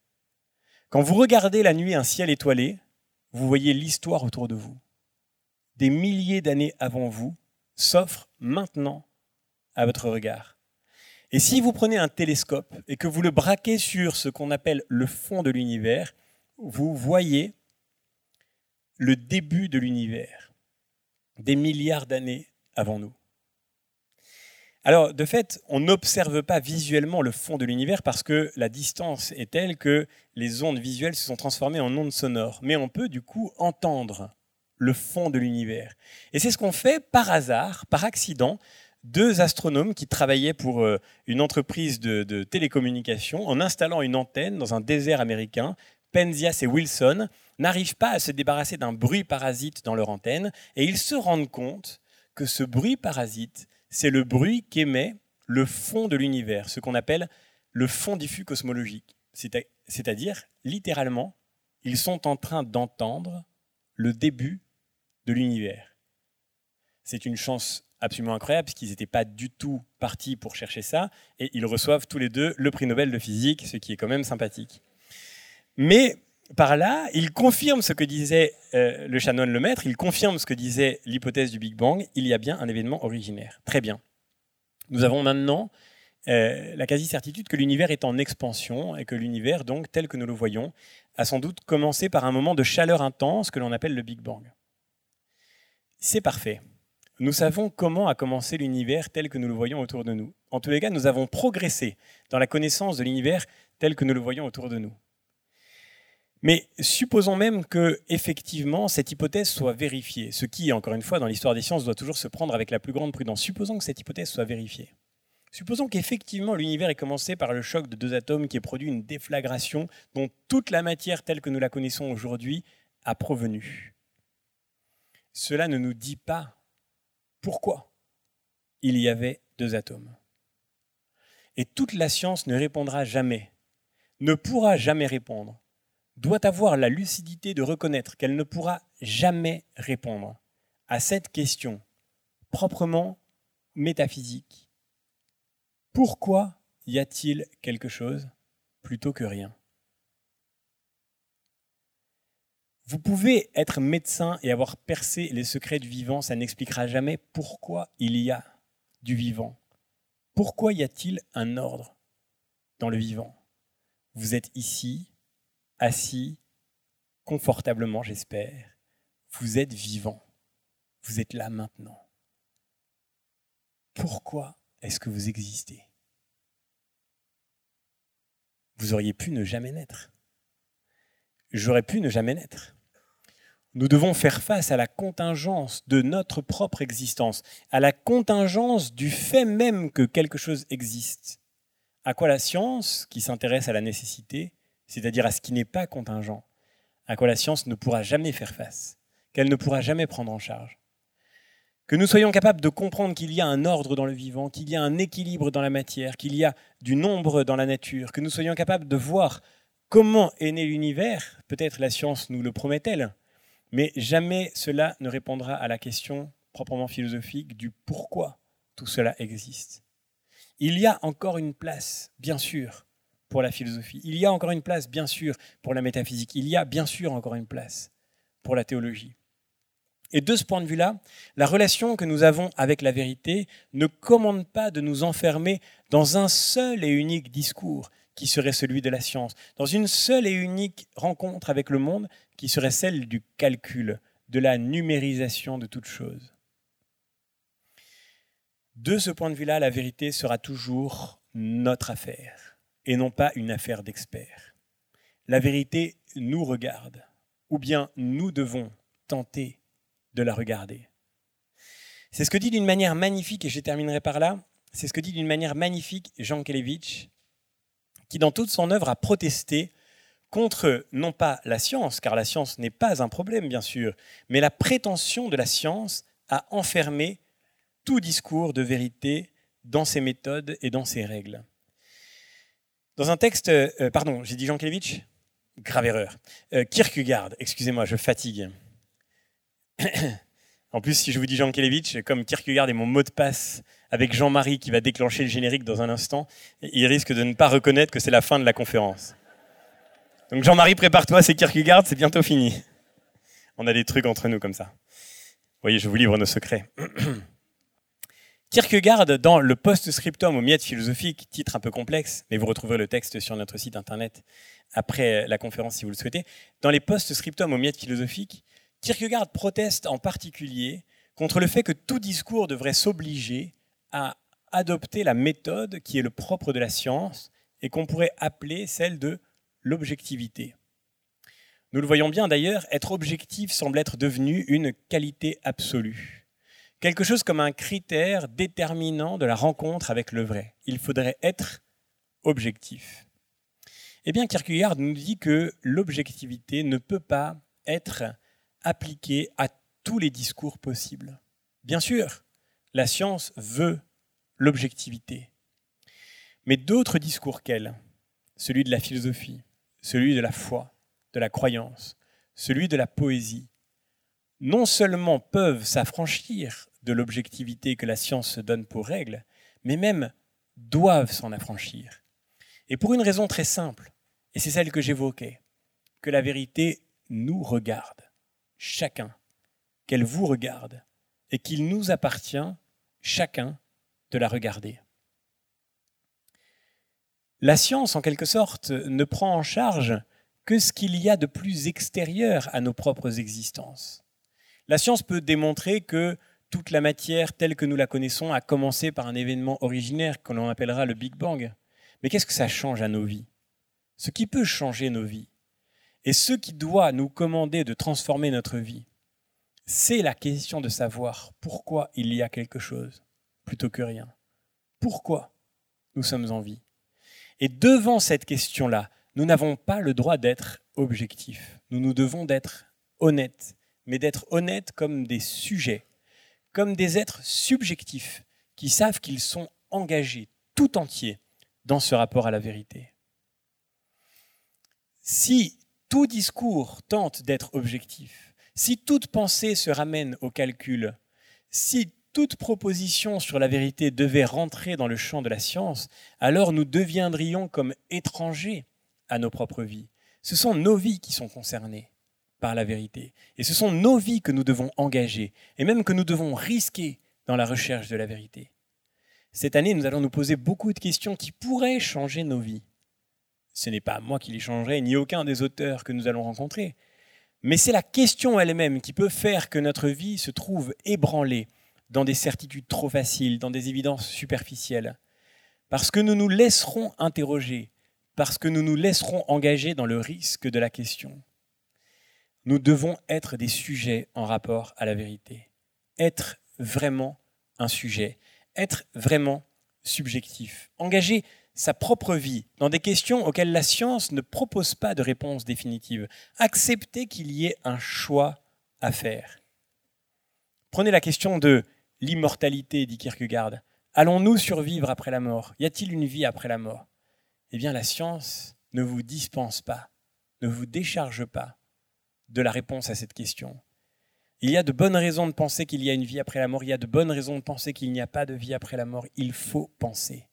Quand vous regardez la nuit un ciel étoilé, vous voyez l'histoire autour de vous. Des milliers d'années avant vous s'offrent maintenant à votre regard. Et si vous prenez un télescope et que vous le braquez sur ce qu'on appelle le fond de l'univers, vous voyez le début de l'univers, des milliards d'années avant nous. Alors, de fait, on n'observe pas visuellement le fond de l'univers parce que la distance est telle que les ondes visuelles se sont transformées en ondes sonores. Mais on peut du coup entendre le fond de l'univers. Et c'est ce qu'on fait par hasard, par accident, deux astronomes qui travaillaient pour euh, une entreprise de, de télécommunications en installant une antenne dans un désert américain. Penzias et Wilson n'arrivent pas à se débarrasser d'un bruit parasite dans leur antenne et ils se rendent compte que ce bruit parasite, c'est le bruit qu'émet le fond de l'univers, ce qu'on appelle le fond diffus cosmologique. C'est-à-dire, littéralement, ils sont en train d'entendre le début de l'univers. C'est une chance absolument incroyable, parce qu'ils n'étaient pas du tout partis pour chercher ça, et ils reçoivent tous les deux le prix Nobel de physique, ce qui est quand même sympathique. Mais par là, ils confirment ce que disait euh, le Shannon le maître, ils confirment ce que disait l'hypothèse du Big Bang, il y a bien un événement originaire. Très bien. Nous avons maintenant euh, la quasi-certitude que l'univers est en expansion et que l'univers, donc tel que nous le voyons, a sans doute commencé par un moment de chaleur intense que l'on appelle le Big Bang. C'est parfait nous savons comment a commencé l'univers tel que nous le voyons autour de nous. En tous les cas, nous avons progressé dans la connaissance de l'univers tel que nous le voyons autour de nous. Mais supposons même que, effectivement, cette hypothèse soit vérifiée, ce qui, encore une fois, dans l'histoire des sciences, doit toujours se prendre avec la plus grande prudence. Supposons que cette hypothèse soit vérifiée. Supposons qu'effectivement l'univers ait commencé par le choc de deux atomes qui ait produit une déflagration dont toute la matière telle que nous la connaissons aujourd'hui a provenu. Cela ne nous dit pas pourquoi il y avait deux atomes. Et toute la science ne répondra jamais, ne pourra jamais répondre, doit avoir la lucidité de reconnaître qu'elle ne pourra jamais répondre à cette question proprement métaphysique. Pourquoi y a-t-il quelque chose plutôt que rien? Vous pouvez être médecin et avoir percé les secrets du vivant, ça n'expliquera jamais pourquoi il y a du vivant. Pourquoi y a-t-il un ordre dans le vivant? Vous êtes ici, assis, confortablement, j'espère. Vous êtes vivant. Vous êtes là maintenant. Pourquoi est-ce que vous existez? Vous auriez pu ne jamais naître. J'aurais pu ne jamais naître. Nous devons faire face à la contingence de notre propre existence, à la contingence du fait même que quelque chose existe. À quoi la science, qui s'intéresse à la nécessité, c'est-à-dire à ce qui n'est pas contingent, à quoi la science ne pourra jamais faire face, qu'elle ne pourra jamais prendre en charge. Que nous soyons capables de comprendre qu'il y a un ordre dans le vivant, qu'il y a un équilibre dans la matière, qu'il y a du nombre dans la nature, que nous soyons capables de voir comment est né l'univers, peut-être la science nous le promet-elle, mais jamais cela ne répondra à la question proprement philosophique du pourquoi tout cela existe. Il y a encore une place, bien sûr, pour la philosophie. Il y a encore une place, bien sûr, pour la métaphysique. Il y a, bien sûr, encore une place pour la théologie. Et de ce point de vue-là, la relation que nous avons avec la vérité ne commande pas de nous enfermer dans un seul et unique discours qui serait celui de la science, dans une seule et unique rencontre avec le monde qui serait celle du calcul, de la numérisation de toute chose. De ce point de vue-là, la vérité sera toujours notre affaire et non pas une affaire d'experts. La vérité nous regarde, ou bien nous devons tenter de la regarder. C'est ce que dit d'une manière magnifique, et je terminerai par là, c'est ce que dit d'une manière magnifique Jean Kelevitch, qui dans toute son œuvre a protesté contre non pas la science, car la science n'est pas un problème bien sûr, mais la prétention de la science à enfermer tout discours de vérité dans ses méthodes et dans ses règles. Dans un texte, euh, pardon, j'ai dit Jean Kelevitch Grave erreur. Euh, Kierkegaard, excusez-moi, je fatigue. [clears throat] en plus, si je vous dis Jean Kelevitch, comme Kierkegaard est mon mot de passe avec Jean-Marie qui va déclencher le générique dans un instant, il risque de ne pas reconnaître que c'est la fin de la conférence. Donc Jean-Marie, prépare-toi, c'est Kierkegaard, c'est bientôt fini. On a des trucs entre nous comme ça. Vous voyez, je vous livre nos secrets. [clears throat] Kierkegaard, dans le post-scriptum au Miette philosophique, titre un peu complexe, mais vous retrouverez le texte sur notre site internet après la conférence si vous le souhaitez. Dans les post-scriptum au Miette philosophique, Kierkegaard proteste en particulier contre le fait que tout discours devrait s'obliger à adopter la méthode qui est le propre de la science et qu'on pourrait appeler celle de l'objectivité. Nous le voyons bien d'ailleurs, être objectif semble être devenu une qualité absolue. Quelque chose comme un critère déterminant de la rencontre avec le vrai. Il faudrait être objectif. Eh bien, Kierkegaard nous dit que l'objectivité ne peut pas être appliquée à tous les discours possibles. Bien sûr, la science veut l'objectivité. Mais d'autres discours qu'elle, celui de la philosophie, celui de la foi, de la croyance, celui de la poésie, non seulement peuvent s'affranchir de l'objectivité que la science se donne pour règle, mais même doivent s'en affranchir. Et pour une raison très simple, et c'est celle que j'évoquais, que la vérité nous regarde, chacun, qu'elle vous regarde, et qu'il nous appartient, chacun, de la regarder. La science, en quelque sorte, ne prend en charge que ce qu'il y a de plus extérieur à nos propres existences. La science peut démontrer que toute la matière telle que nous la connaissons a commencé par un événement originaire que l'on appellera le Big Bang. Mais qu'est-ce que ça change à nos vies? Ce qui peut changer nos vies et ce qui doit nous commander de transformer notre vie, c'est la question de savoir pourquoi il y a quelque chose plutôt que rien. Pourquoi nous sommes en vie et devant cette question-là, nous n'avons pas le droit d'être objectifs. Nous nous devons d'être honnêtes, mais d'être honnêtes comme des sujets, comme des êtres subjectifs qui savent qu'ils sont engagés tout entiers dans ce rapport à la vérité. Si tout discours tente d'être objectif, si toute pensée se ramène au calcul, si toute proposition sur la vérité devait rentrer dans le champ de la science, alors nous deviendrions comme étrangers à nos propres vies. Ce sont nos vies qui sont concernées par la vérité. Et ce sont nos vies que nous devons engager, et même que nous devons risquer dans la recherche de la vérité. Cette année, nous allons nous poser beaucoup de questions qui pourraient changer nos vies. Ce n'est pas moi qui les changerai, ni aucun des auteurs que nous allons rencontrer, mais c'est la question elle-même qui peut faire que notre vie se trouve ébranlée dans des certitudes trop faciles, dans des évidences superficielles. Parce que nous nous laisserons interroger, parce que nous nous laisserons engager dans le risque de la question. Nous devons être des sujets en rapport à la vérité. Être vraiment un sujet. Être vraiment subjectif. Engager sa propre vie dans des questions auxquelles la science ne propose pas de réponse définitive. Accepter qu'il y ait un choix à faire. Prenez la question de l'immortalité, dit Kierkegaard. Allons-nous survivre après la mort? Y a-t-il une vie après la mort? Eh bien, la science ne vous dispense pas, ne vous décharge pas de la réponse à cette question. Il y a de bonnes raisons de penser qu'il y a une vie après la mort, il y a de bonnes raisons de penser qu'il n'y a pas de vie après la mort. Il faut penser.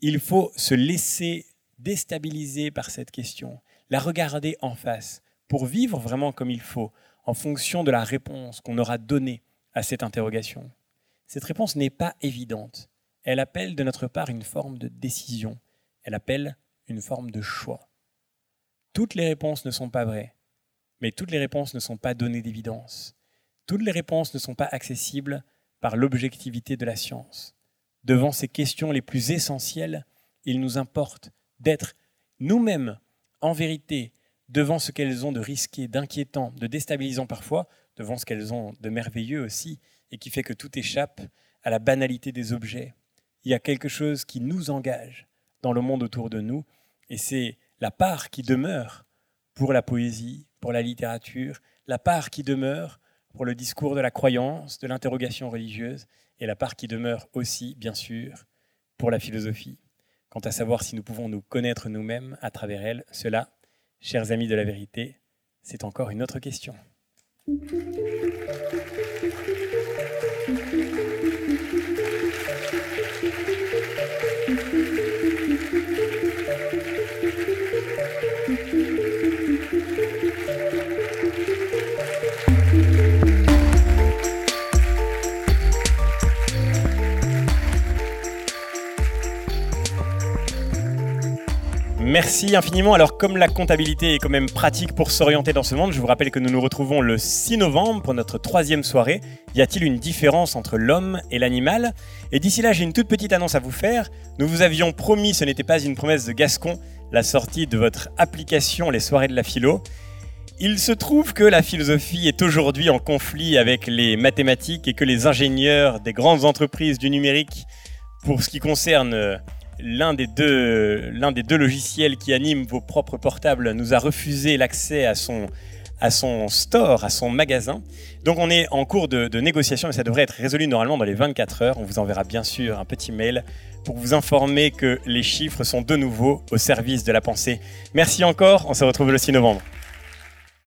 Il faut se laisser déstabiliser par cette question, la regarder en face, pour vivre vraiment comme il faut, en fonction de la réponse qu'on aura donnée à cette interrogation. Cette réponse n'est pas évidente. Elle appelle de notre part une forme de décision. Elle appelle une forme de choix. Toutes les réponses ne sont pas vraies. Mais toutes les réponses ne sont pas données d'évidence. Toutes les réponses ne sont pas accessibles par l'objectivité de la science. Devant ces questions les plus essentielles, il nous importe d'être nous-mêmes en vérité devant ce qu'elles ont de risqué, d'inquiétant, de déstabilisant parfois, devant ce qu'elles ont de merveilleux aussi, et qui fait que tout échappe à la banalité des objets. Il y a quelque chose qui nous engage dans le monde autour de nous, et c'est la part qui demeure pour la poésie, pour la littérature, la part qui demeure pour le discours de la croyance, de l'interrogation religieuse, et la part qui demeure aussi, bien sûr, pour la philosophie. Quant à savoir si nous pouvons nous connaître nous-mêmes à travers elle, cela, chers amis de la vérité, c'est encore une autre question. Merci infiniment. Alors comme la comptabilité est quand même pratique pour s'orienter dans ce monde, je vous rappelle que nous nous retrouvons le 6 novembre pour notre troisième soirée. Y a-t-il une différence entre l'homme et l'animal? Et d'ici là, j'ai une toute petite annonce à vous faire. Nous vous avions promis, ce n'était pas une promesse de Gascon, la sortie de votre application Les soirées de la philo. Il se trouve que la philosophie est aujourd'hui en conflit avec les mathématiques et que les ingénieurs des grandes entreprises du numérique, pour ce qui concerne l'un des, deux, logiciels qui animent vos propres portables nous a refusé l'accès à son, à son store, à son magasin. Donc on est en cours de, de, négociation et ça devrait être résolu normalement dans les 24 heures. On vous enverra bien sûr un petit mail pour vous informer que les chiffres sont de nouveau au service de la pensée. Merci encore, on se retrouve le 6 novembre.